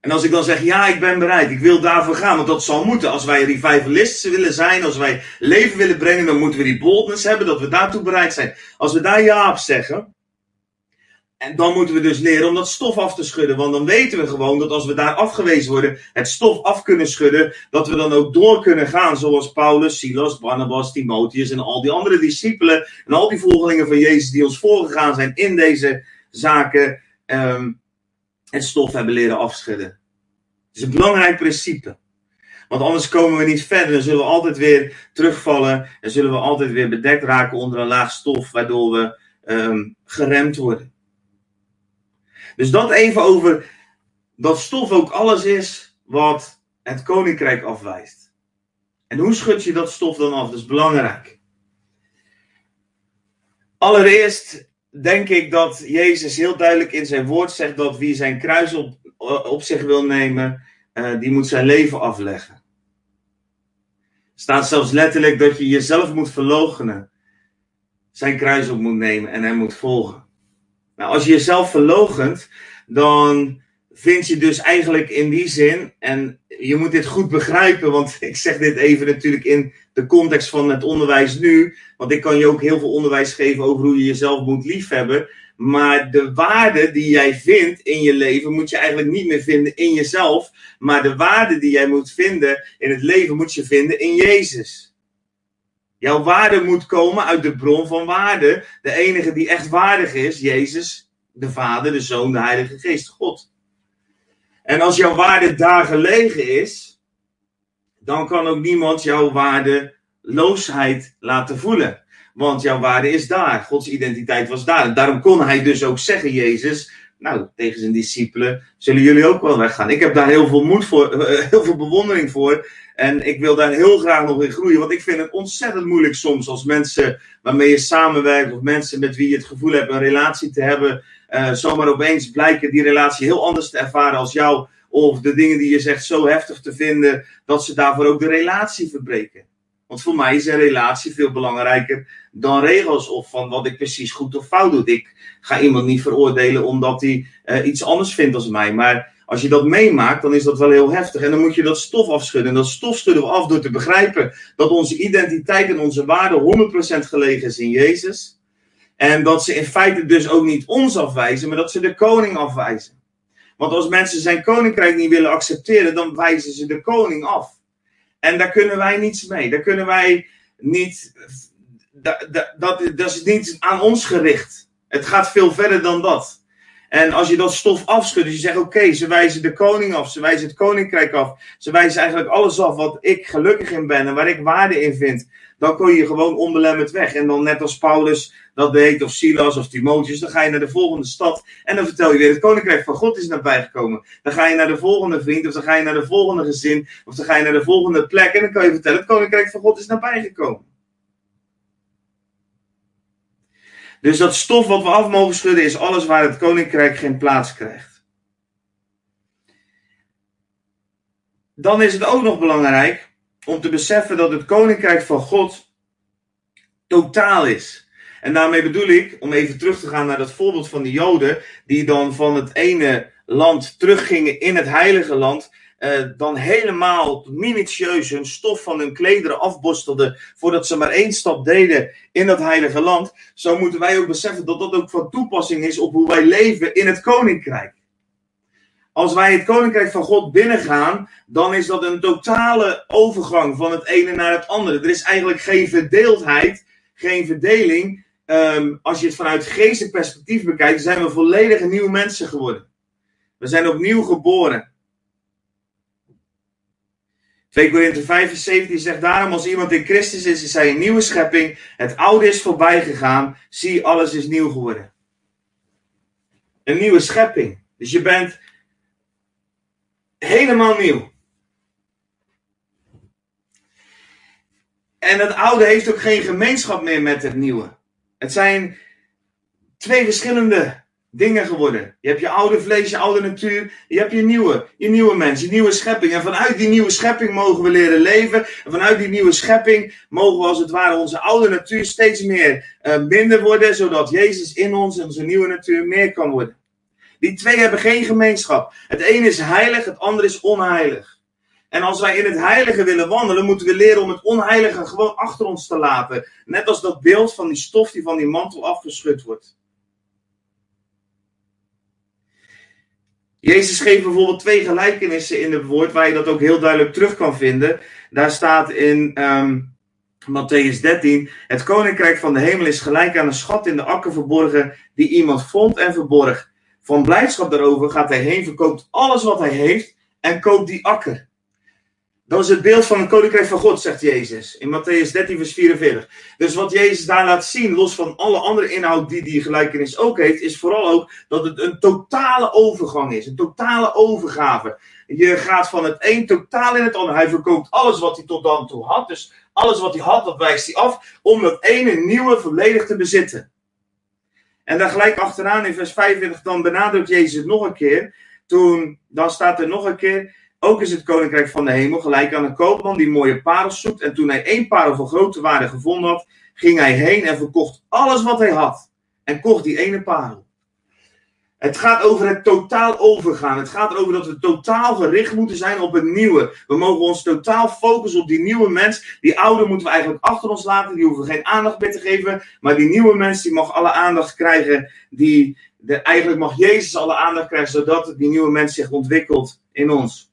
En als ik dan zeg, ja, ik ben bereid, ik wil daarvoor gaan, want dat zal moeten. Als wij revivalisten willen zijn, als wij leven willen brengen, dan moeten we die boldness hebben, dat we daartoe bereid zijn. Als we daar ja op zeggen, en dan moeten we dus leren om dat stof af te schudden. Want dan weten we gewoon dat als we daar afgewezen worden, het stof af kunnen schudden, dat we dan ook door kunnen gaan. Zoals Paulus, Silas, Barnabas, Timotheus en al die andere discipelen. En al die volgelingen van Jezus die ons voorgegaan zijn in deze zaken. Um, het stof hebben leren afschudden. Het is een belangrijk principe. Want anders komen we niet verder. Dan zullen we altijd weer terugvallen. En zullen we altijd weer bedekt raken onder een laag stof, waardoor we um, geremd worden. Dus dat even over dat stof ook alles is wat het koninkrijk afwijst. En hoe schud je dat stof dan af? Dat is belangrijk. Allereerst denk ik dat Jezus heel duidelijk in zijn woord zegt dat wie zijn kruis op, op zich wil nemen, uh, die moet zijn leven afleggen. Er staat zelfs letterlijk dat je jezelf moet verloochenen, zijn kruis op moet nemen en hem moet volgen. Nou, als je jezelf verlogent, dan vind je dus eigenlijk in die zin, en je moet dit goed begrijpen, want ik zeg dit even natuurlijk in de context van het onderwijs nu, want ik kan je ook heel veel onderwijs geven over hoe je jezelf moet liefhebben. Maar de waarde die jij vindt in je leven moet je eigenlijk niet meer vinden in jezelf. Maar de waarde die jij moet vinden in het leven moet je vinden in Jezus. Jouw waarde moet komen uit de bron van waarde. De enige die echt waardig is, Jezus, de Vader, de Zoon, de Heilige Geest, God. En als jouw waarde daar gelegen is, dan kan ook niemand jouw waardeloosheid laten voelen. Want jouw waarde is daar. Gods identiteit was daar. Daarom kon hij dus ook zeggen, Jezus, nou, tegen zijn discipelen, zullen jullie ook wel weggaan. Ik heb daar heel veel moed voor, heel veel bewondering voor. En ik wil daar heel graag nog in groeien. Want ik vind het ontzettend moeilijk soms als mensen waarmee je samenwerkt. Of mensen met wie je het gevoel hebt een relatie te hebben. Uh, zomaar opeens blijken die relatie heel anders te ervaren als jou. Of de dingen die je zegt zo heftig te vinden. Dat ze daarvoor ook de relatie verbreken. Want voor mij is een relatie veel belangrijker dan regels of van wat ik precies goed of fout doe. Ik ga iemand niet veroordelen omdat hij uh, iets anders vindt als mij. Maar als je dat meemaakt, dan is dat wel heel heftig. En dan moet je dat stof afschudden. En dat stof schudden we af door te begrijpen dat onze identiteit en onze waarde 100% gelegen is in Jezus. En dat ze in feite dus ook niet ons afwijzen, maar dat ze de koning afwijzen. Want als mensen zijn koninkrijk niet willen accepteren, dan wijzen ze de koning af. En daar kunnen wij niets mee. Daar kunnen wij niet. Dat, dat, dat, dat is niet aan ons gericht. Het gaat veel verder dan dat. En als je dat stof afschudt, dus je zegt: Oké, ze wijzen de koning af, ze wijzen het koninkrijk af, ze wijzen eigenlijk alles af wat ik gelukkig in ben en waar ik waarde in vind, dan kun je gewoon onbelemmerd weg. En dan, net als Paulus dat deed, of Silas of Timotheus, dan ga je naar de volgende stad en dan vertel je weer: Het koninkrijk van God is nabijgekomen. Dan ga je naar de volgende vriend, of dan ga je naar de volgende gezin, of dan ga je naar de volgende plek en dan kan je vertellen: Het koninkrijk van God is nabijgekomen. Dus dat stof wat we af mogen schudden is alles waar het koninkrijk geen plaats krijgt. Dan is het ook nog belangrijk om te beseffen dat het koninkrijk van God totaal is. En daarmee bedoel ik, om even terug te gaan naar dat voorbeeld van de Joden, die dan van het ene land teruggingen in het heilige land, uh, dan helemaal minutieus hun stof van hun klederen afborstelden voordat ze maar één stap deden in dat heilige land, zo moeten wij ook beseffen dat dat ook van toepassing is op hoe wij leven in het koninkrijk. Als wij het koninkrijk van God binnengaan, dan is dat een totale overgang van het ene naar het andere. Er is eigenlijk geen verdeeldheid, geen verdeling. Um, als je het vanuit geestelijk perspectief bekijkt, zijn we volledig nieuwe mensen geworden. We zijn opnieuw geboren. 2 Korinther 75 zegt daarom als iemand in Christus is, is hij een nieuwe schepping. Het oude is voorbij gegaan. Zie, alles is nieuw geworden. Een nieuwe schepping. Dus je bent helemaal nieuw. En het oude heeft ook geen gemeenschap meer met het nieuwe. Het zijn twee verschillende dingen geworden. Je hebt je oude vlees, je oude natuur. Je hebt je nieuwe, je nieuwe mens, je nieuwe schepping. En vanuit die nieuwe schepping mogen we leren leven. En vanuit die nieuwe schepping mogen we als het ware onze oude natuur steeds meer uh, minder worden. Zodat Jezus in ons en onze nieuwe natuur meer kan worden. Die twee hebben geen gemeenschap. Het een is heilig, het ander is onheilig. En als wij in het heilige willen wandelen, moeten we leren om het onheilige gewoon achter ons te laten. Net als dat beeld van die stof die van die mantel afgeschud wordt. Jezus geeft bijvoorbeeld twee gelijkenissen in het woord waar je dat ook heel duidelijk terug kan vinden. Daar staat in um, Matthäus 13: Het koninkrijk van de hemel is gelijk aan een schat in de akker verborgen die iemand vond en verborg. Van blijdschap daarover gaat hij heen, verkoopt alles wat hij heeft en koopt die akker. Dat is het beeld van een koninkrijk van God, zegt Jezus in Matthäus 13, vers 44. Dus wat Jezus daar laat zien, los van alle andere inhoud die die gelijkenis ook heeft, is vooral ook dat het een totale overgang is. Een totale overgave. Je gaat van het een totaal in het ander. Hij verkoopt alles wat hij tot dan toe had. Dus alles wat hij had, dat wijst hij af. Om dat ene nieuwe volledig te bezitten. En daar gelijk achteraan in vers 45, dan benadrukt Jezus het nog een keer. Toen, dan staat er nog een keer. Ook is het koninkrijk van de hemel gelijk aan een koopman die mooie parels zoekt. En toen hij één parel van grote waarde gevonden had, ging hij heen en verkocht alles wat hij had. En kocht die ene parel. Het gaat over het totaal overgaan. Het gaat erover dat we totaal gericht moeten zijn op het nieuwe. We mogen ons totaal focussen op die nieuwe mens. Die oude moeten we eigenlijk achter ons laten. Die hoeven geen aandacht meer te geven. Maar die nieuwe mens die mag alle aandacht krijgen. Die, eigenlijk mag Jezus alle aandacht krijgen. Zodat die nieuwe mens zich ontwikkelt in ons.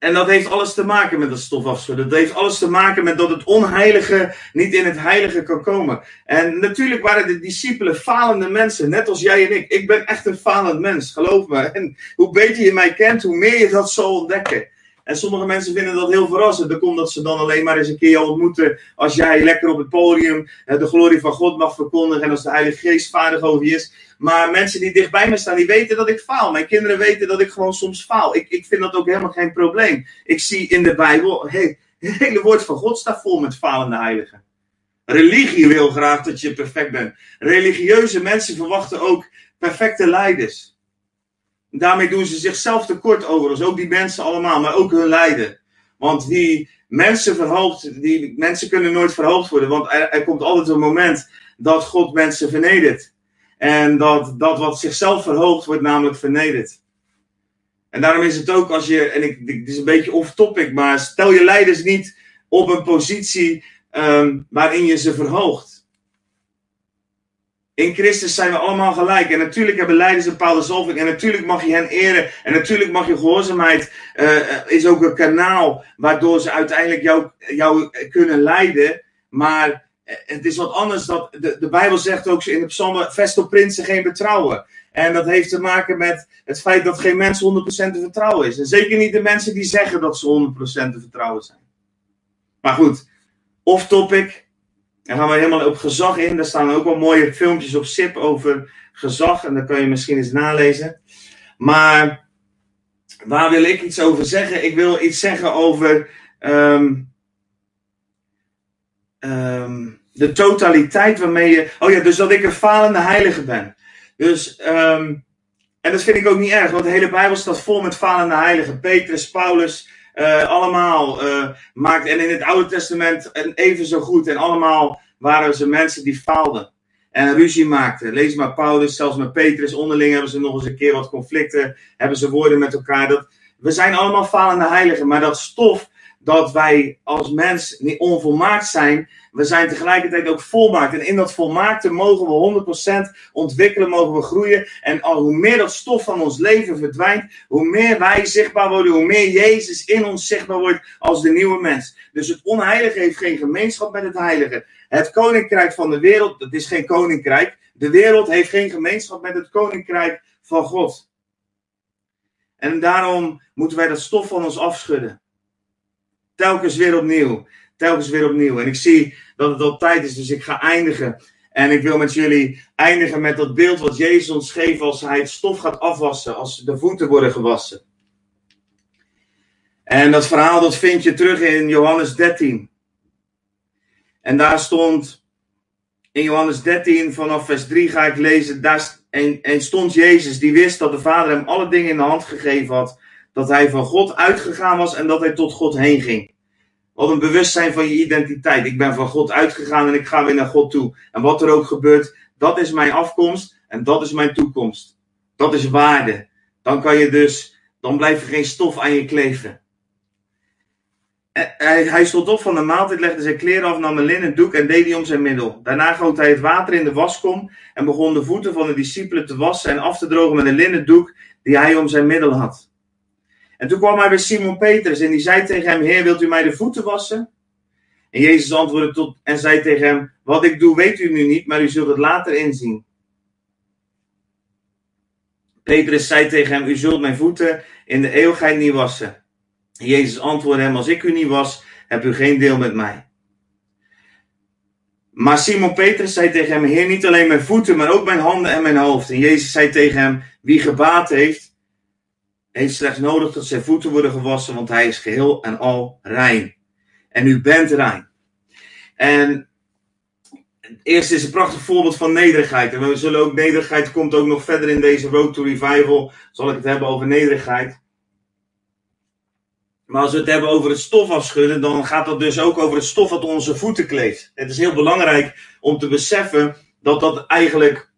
En dat heeft alles te maken met dat stofafschudden. Dat heeft alles te maken met dat het onheilige niet in het heilige kan komen. En natuurlijk waren de discipelen falende mensen, net als jij en ik. Ik ben echt een falend mens, geloof me. En hoe beter je mij kent, hoe meer je dat zal ontdekken. En sommige mensen vinden dat heel verrassend. Dan komt dat ze dan alleen maar eens een keer ontmoeten. Als jij lekker op het podium eh, de glorie van God mag verkondigen. En als de Heilige Geest vaardig over je is. Maar mensen die dicht bij me staan, die weten dat ik faal. Mijn kinderen weten dat ik gewoon soms faal. Ik, ik vind dat ook helemaal geen probleem. Ik zie in de Bijbel, hey, het hele woord van God staat vol met falende heiligen. Religie wil graag dat je perfect bent. Religieuze mensen verwachten ook perfecte leiders. Daarmee doen ze zichzelf tekort overigens, ook die mensen allemaal, maar ook hun lijden. Want die mensen verhoogt, die mensen kunnen nooit verhoogd worden, want er komt altijd een moment dat God mensen vernedert. En dat, dat wat zichzelf verhoogt, wordt namelijk vernederd. En daarom is het ook als je, en ik, dit is een beetje off-topic, maar stel je leiders niet op een positie um, waarin je ze verhoogt. In Christus zijn we allemaal gelijk. En natuurlijk hebben leiders een bepaalde zalving. En natuurlijk mag je hen eren. En natuurlijk mag je gehoorzaamheid. Uh, is ook een kanaal waardoor ze uiteindelijk jou, jou kunnen leiden. Maar het is wat anders. Dat, de, de Bijbel zegt ook in de psalmen, vesto prinsen geen betrouwen. En dat heeft te maken met het feit dat geen mens 100% te vertrouwen is. En zeker niet de mensen die zeggen dat ze 100% te vertrouwen zijn. Maar goed, off topic. Dan gaan we helemaal op gezag in. Daar staan ook wel mooie filmpjes op SIP over gezag. En dat kan je misschien eens nalezen. Maar waar wil ik iets over zeggen? Ik wil iets zeggen over um, de totaliteit waarmee je. Oh ja, dus dat ik een falende heilige ben. Dus, um, en dat vind ik ook niet erg, want de hele Bijbel staat vol met falende heiligen. Petrus, Paulus, uh, allemaal uh, maakt. En in het Oude Testament even zo goed. En allemaal waren ze mensen die faalden. En ruzie maakten. Lees maar Paulus, zelfs met Petrus. Onderling hebben ze nog eens een keer wat conflicten. Hebben ze woorden met elkaar. Dat, we zijn allemaal falende heiligen. Maar dat stof dat wij als mens niet onvolmaakt zijn, we zijn tegelijkertijd ook volmaakt. En in dat volmaakte mogen we 100% ontwikkelen, mogen we groeien. En al hoe meer dat stof van ons leven verdwijnt, hoe meer wij zichtbaar worden, hoe meer Jezus in ons zichtbaar wordt als de nieuwe mens. Dus het onheilige heeft geen gemeenschap met het heilige. Het koninkrijk van de wereld, dat is geen koninkrijk. De wereld heeft geen gemeenschap met het koninkrijk van God. En daarom moeten wij dat stof van ons afschudden. Telkens weer opnieuw. Telkens weer opnieuw. En ik zie dat het al tijd is, dus ik ga eindigen. En ik wil met jullie eindigen met dat beeld wat Jezus ons geeft als hij het stof gaat afwassen, als de voeten worden gewassen. En dat verhaal dat vind je terug in Johannes 13. En daar stond, in Johannes 13 vanaf vers 3 ga ik lezen, en, en stond Jezus, die wist dat de Vader hem alle dingen in de hand gegeven had, dat hij van God uitgegaan was en dat hij tot God heen ging. Wat een bewustzijn van je identiteit. Ik ben van God uitgegaan en ik ga weer naar God toe. En wat er ook gebeurt, dat is mijn afkomst en dat is mijn toekomst. Dat is waarde. Dan kan je dus, dan blijft er geen stof aan je kleven. Hij, hij stond op van de maaltijd, legde zijn kleren af, nam een linnen doek en deed die om zijn middel. Daarna goot hij het water in de waskom en begon de voeten van de discipelen te wassen en af te drogen met een linnen doek die hij om zijn middel had. En toen kwam hij bij Simon Petrus en die zei tegen hem: Heer, wilt u mij de voeten wassen? En Jezus antwoordde tot, en zei tegen hem: Wat ik doe, weet u nu niet, maar u zult het later inzien. Petrus zei tegen hem: U zult mijn voeten in de eeuwigheid niet wassen. En Jezus antwoordde hem: Als ik u niet was, heb u geen deel met mij. Maar Simon Petrus zei tegen hem: Heer, niet alleen mijn voeten, maar ook mijn handen en mijn hoofd. En Jezus zei tegen hem: Wie gebaat heeft, heeft slechts nodig dat zijn voeten worden gewassen, want hij is geheel en al rein. En u bent rein. En eerst is een prachtig voorbeeld van nederigheid. En we zullen ook, nederigheid komt ook nog verder in deze Road to Revival, zal ik het hebben over nederigheid. Maar als we het hebben over het stof afschudden, dan gaat dat dus ook over het stof dat onze voeten kleeft. Het is heel belangrijk om te beseffen dat dat eigenlijk,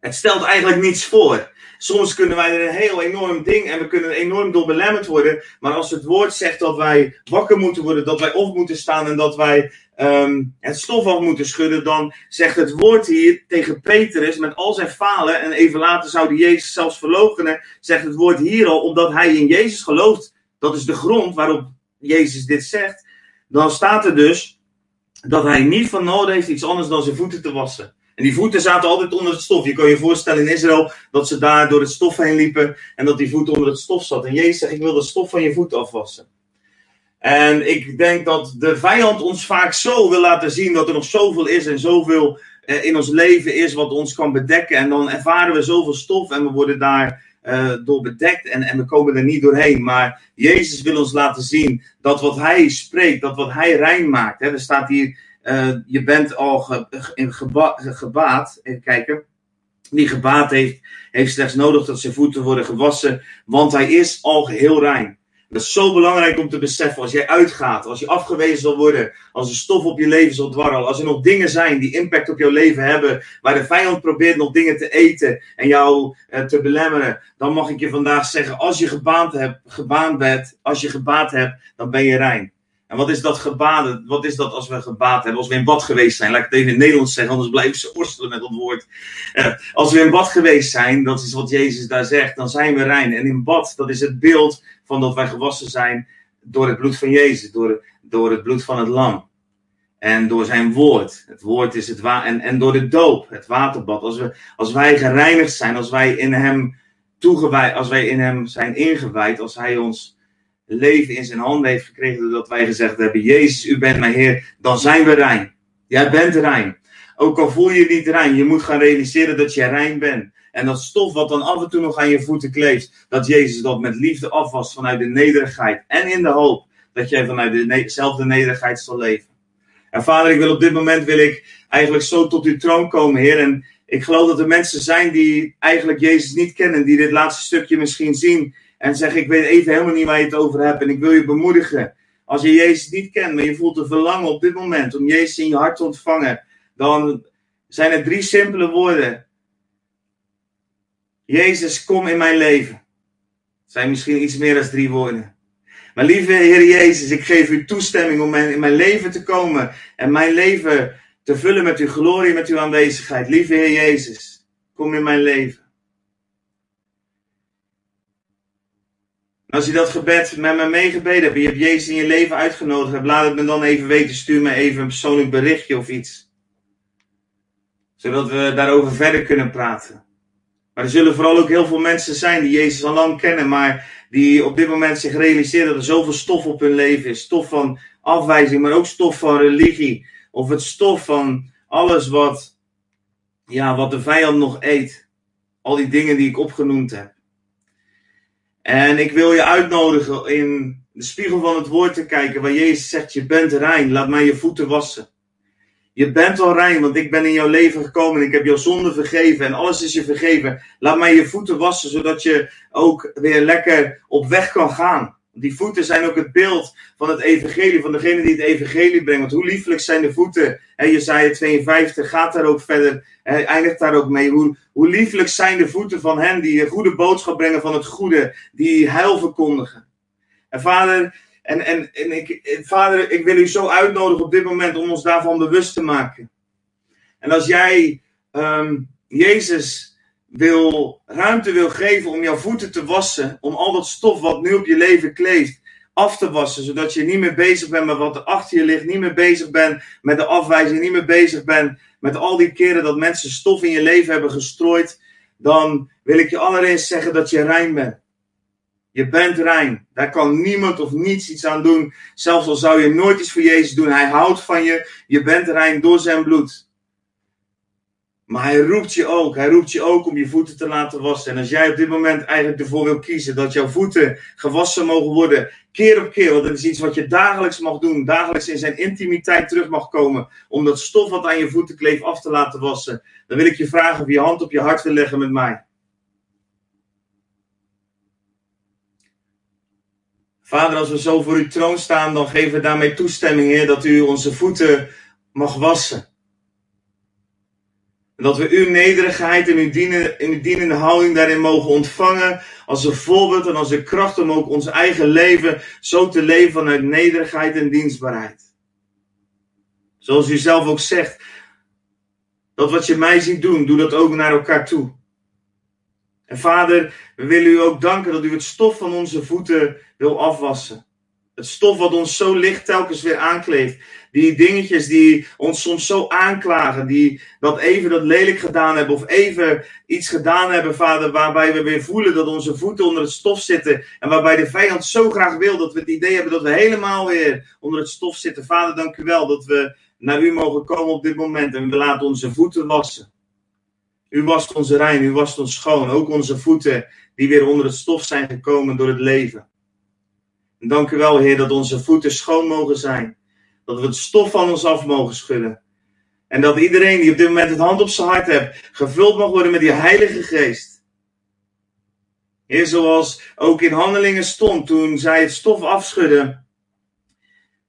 het stelt eigenlijk niets voor. Soms kunnen wij er een heel enorm ding en we kunnen enorm door belemmerd worden. Maar als het woord zegt dat wij wakker moeten worden, dat wij op moeten staan en dat wij um, het stof af moeten schudden, dan zegt het woord hier tegen Petrus met al zijn falen. En even later zou die Jezus zelfs verloochenen. Zegt het woord hier al, omdat hij in Jezus gelooft. Dat is de grond waarop Jezus dit zegt. Dan staat er dus dat hij niet van nodig heeft iets anders dan zijn voeten te wassen. En die voeten zaten altijd onder het stof. Je kan je voorstellen in Israël dat ze daar door het stof heen liepen en dat die voet onder het stof zat. En Jezus zegt, ik wil de stof van je voet afwassen. En ik denk dat de vijand ons vaak zo wil laten zien dat er nog zoveel is en zoveel eh, in ons leven is wat ons kan bedekken. En dan ervaren we zoveel stof en we worden daar uh, door bedekt en, en we komen er niet doorheen. Maar Jezus wil ons laten zien dat wat Hij spreekt, dat wat Hij rein maakt. Hè, er staat hier je bent al geba, gebaat. Even kijken. Die gebaat heeft, heeft slechts nodig dat zijn voeten worden gewassen. Want hij is al geheel rein. Dat is zo belangrijk om te beseffen. Als jij uitgaat, als je afgewezen zal worden, als er stof op je leven zal dwarrelen, als er nog dingen zijn die impact op jouw leven hebben, waar de vijand probeert nog dingen te eten en jou uh, te belemmeren, dan mag ik je vandaag zeggen: als je gebaand, hebt, gebaand bent, als je gebaat hebt, dan ben je rein. En wat is dat gebaden? Wat is dat als we gebaat hebben? Als we in bad geweest zijn. Laat ik het even in Nederlands zeggen, anders blijven ze worstelen met dat woord. Uh, als we in bad geweest zijn, dat is wat Jezus daar zegt, dan zijn we rein. En in bad, dat is het beeld van dat wij gewassen zijn door het bloed van Jezus, door, door het bloed van het lam. En door zijn woord. Het woord is het wa en, en door de doop, het waterbad. Als, we, als wij gereinigd zijn, als wij in hem toegewijd, als wij in hem zijn ingewijd, als hij ons leven in zijn handen heeft gekregen, doordat wij gezegd hebben: Jezus, u bent mijn Heer, dan zijn we rein. Jij bent rein. Ook al voel je niet rein, je moet gaan realiseren dat je rein bent. En dat stof wat dan af en toe nog aan je voeten kleeft, dat Jezus dat met liefde afwast vanuit de nederigheid en in de hoop dat jij vanuit dezelfde nederigheid zal leven. En vader, ik wil op dit moment wil ik eigenlijk zo tot uw troon komen, Heer. En ik geloof dat er mensen zijn die eigenlijk Jezus niet kennen, die dit laatste stukje misschien zien en zeggen: Ik weet even helemaal niet waar je het over hebt en ik wil je bemoedigen. Als je Jezus niet kent, maar je voelt een verlangen op dit moment om Jezus in je hart te ontvangen, dan zijn er drie simpele woorden. Jezus, kom in mijn leven. Het zijn misschien iets meer dan drie woorden. Maar lieve Heer Jezus, ik geef u toestemming om in mijn leven te komen en mijn leven te vullen met uw glorie, met uw aanwezigheid. Lieve Heer Jezus, kom in mijn leven. Als je dat gebed met me meegebeden hebt, je hebt Jezus in je leven uitgenodigd hebt, laat het me dan even weten. Stuur me even een persoonlijk berichtje of iets. Zodat we daarover verder kunnen praten. Maar er zullen vooral ook heel veel mensen zijn die Jezus al lang kennen, maar die op dit moment zich realiseren dat er zoveel stof op hun leven is. Stof van afwijzing, maar ook stof van religie. Of het stof van alles wat, ja, wat de vijand nog eet. Al die dingen die ik opgenoemd heb. En ik wil je uitnodigen in de spiegel van het woord te kijken, waar Jezus zegt: Je bent rein, laat mij je voeten wassen. Je bent al rein, want ik ben in jouw leven gekomen en ik heb jouw zonde vergeven en alles is je vergeven. Laat mij je voeten wassen, zodat je ook weer lekker op weg kan gaan. Die voeten zijn ook het beeld van het evangelie, van degene die het evangelie brengt. Want hoe lieflijk zijn de voeten? En Jezaja 52 gaat daar ook verder, eindigt daar ook mee. Hoe, lieflijk zijn de voeten van hen die een goede boodschap brengen van het goede, die heil verkondigen. En vader, en, en, en ik, vader, ik wil u zo uitnodigen op dit moment om ons daarvan bewust te maken. En als jij um, Jezus wil, ruimte wil geven om jouw voeten te wassen, om al dat stof wat nu op je leven kleeft, af te wassen, zodat je niet meer bezig bent met wat er achter je ligt, niet meer bezig bent met de afwijzing, niet meer bezig bent met al die keren dat mensen stof in je leven hebben gestrooid, dan wil ik je allereerst zeggen dat je rein bent. Je bent rein. Daar kan niemand of niets iets aan doen. Zelfs al zou je nooit iets voor Jezus doen. Hij houdt van je. Je bent rein door zijn bloed. Maar hij roept je ook. Hij roept je ook om je voeten te laten wassen. En als jij op dit moment eigenlijk ervoor wil kiezen dat jouw voeten gewassen mogen worden, keer op keer, want dat is iets wat je dagelijks mag doen, dagelijks in zijn intimiteit terug mag komen, om dat stof wat aan je voeten kleeft af te laten wassen, dan wil ik je vragen of je hand op je hart wil leggen met mij. Vader, als we zo voor uw troon staan, dan geven we daarmee toestemming, Heer, dat u onze voeten mag wassen. En dat we uw nederigheid en uw, dienen, uw dienende houding daarin mogen ontvangen als een voorbeeld en als een kracht om ook ons eigen leven zo te leven vanuit nederigheid en dienstbaarheid. Zoals u zelf ook zegt, dat wat je mij ziet doen, doe dat ook naar elkaar toe. En vader, we willen u ook danken dat u het stof van onze voeten wil afwassen. Het stof wat ons zo licht telkens weer aankleeft. Die dingetjes die ons soms zo aanklagen. Die dat even dat lelijk gedaan hebben. Of even iets gedaan hebben, vader. Waarbij we weer voelen dat onze voeten onder het stof zitten. En waarbij de vijand zo graag wil dat we het idee hebben dat we helemaal weer onder het stof zitten. Vader, dank u wel dat we naar u mogen komen op dit moment. En we laten onze voeten wassen. U wast ons rein, u wast ons schoon. Ook onze voeten die weer onder het stof zijn gekomen door het leven. En dank u wel, Heer, dat onze voeten schoon mogen zijn. Dat we het stof van ons af mogen schudden. En dat iedereen die op dit moment het hand op zijn hart heeft, gevuld mag worden met die Heilige Geest. Heer, zoals ook in handelingen stond toen zij het stof afschudden.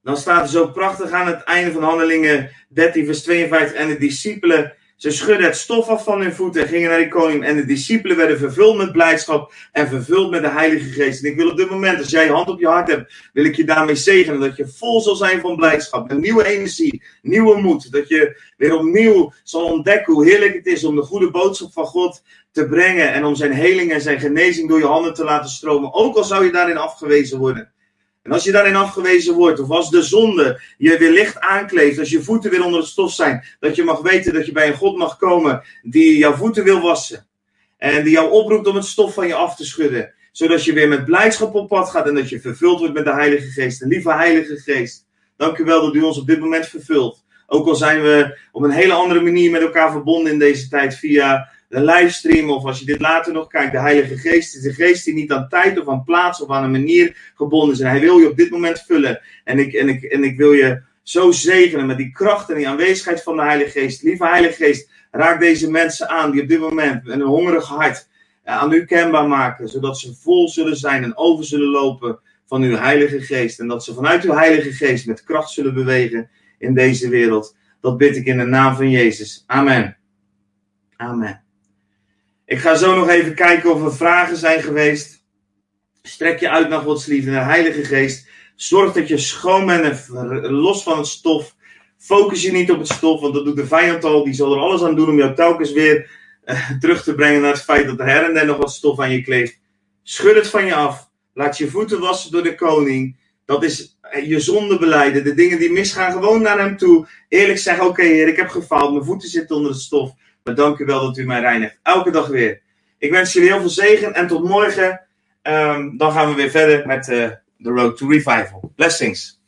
Dan staat er zo prachtig aan het einde van handelingen 13, vers 52. En de discipelen ze schudden het stof af van hun voeten en gingen naar de koning. En de discipelen werden vervuld met blijdschap en vervuld met de Heilige Geest. En ik wil op dit moment, als jij je hand op je hart hebt, wil ik je daarmee zegenen. Dat je vol zal zijn van blijdschap. Een nieuwe energie, nieuwe moed. Dat je weer opnieuw zal ontdekken hoe heerlijk het is om de goede boodschap van God te brengen. En om zijn heling en zijn genezing door je handen te laten stromen. Ook al zou je daarin afgewezen worden. En als je daarin afgewezen wordt, of als de zonde je weer licht aankleeft, als je voeten weer onder het stof zijn, dat je mag weten dat je bij een God mag komen die jouw voeten wil wassen. En die jou oproept om het stof van je af te schudden. Zodat je weer met blijdschap op pad gaat en dat je vervuld wordt met de Heilige Geest. De lieve Heilige Geest, dank u wel dat u ons op dit moment vervult. Ook al zijn we op een hele andere manier met elkaar verbonden in deze tijd via de livestream of als je dit later nog kijkt, de Heilige Geest is de geest die niet aan tijd of aan plaats of aan een manier gebonden is. En hij wil je op dit moment vullen. En ik, en ik, en ik wil je zo zegenen met die kracht en die aanwezigheid van de Heilige Geest. Lieve Heilige Geest, raak deze mensen aan die op dit moment een hongerig hart aan u kenbaar maken, zodat ze vol zullen zijn en over zullen lopen van uw Heilige Geest. En dat ze vanuit uw Heilige Geest met kracht zullen bewegen in deze wereld. Dat bid ik in de naam van Jezus. Amen. Amen. Ik ga zo nog even kijken of er vragen zijn geweest. Strek je uit naar Gods liefde, naar de Heilige Geest. Zorg dat je schoon bent en los van het stof. Focus je niet op het stof, want dat doet de vijand al. Die zal er alles aan doen om jou telkens weer uh, terug te brengen naar het feit dat er her en der nog wat stof aan je kleeft. Schud het van je af. Laat je voeten wassen door de koning. Dat is eh, je zonde beleiden. De dingen die misgaan, gewoon naar hem toe. Eerlijk zeggen: Oké, Heer, ik heb gefaald. Mijn voeten zitten onder het stof. Dank u wel dat u mij reinigt. Elke dag weer. Ik wens jullie heel veel zegen en tot morgen. Um, dan gaan we weer verder met uh, The Road to Revival. Blessings.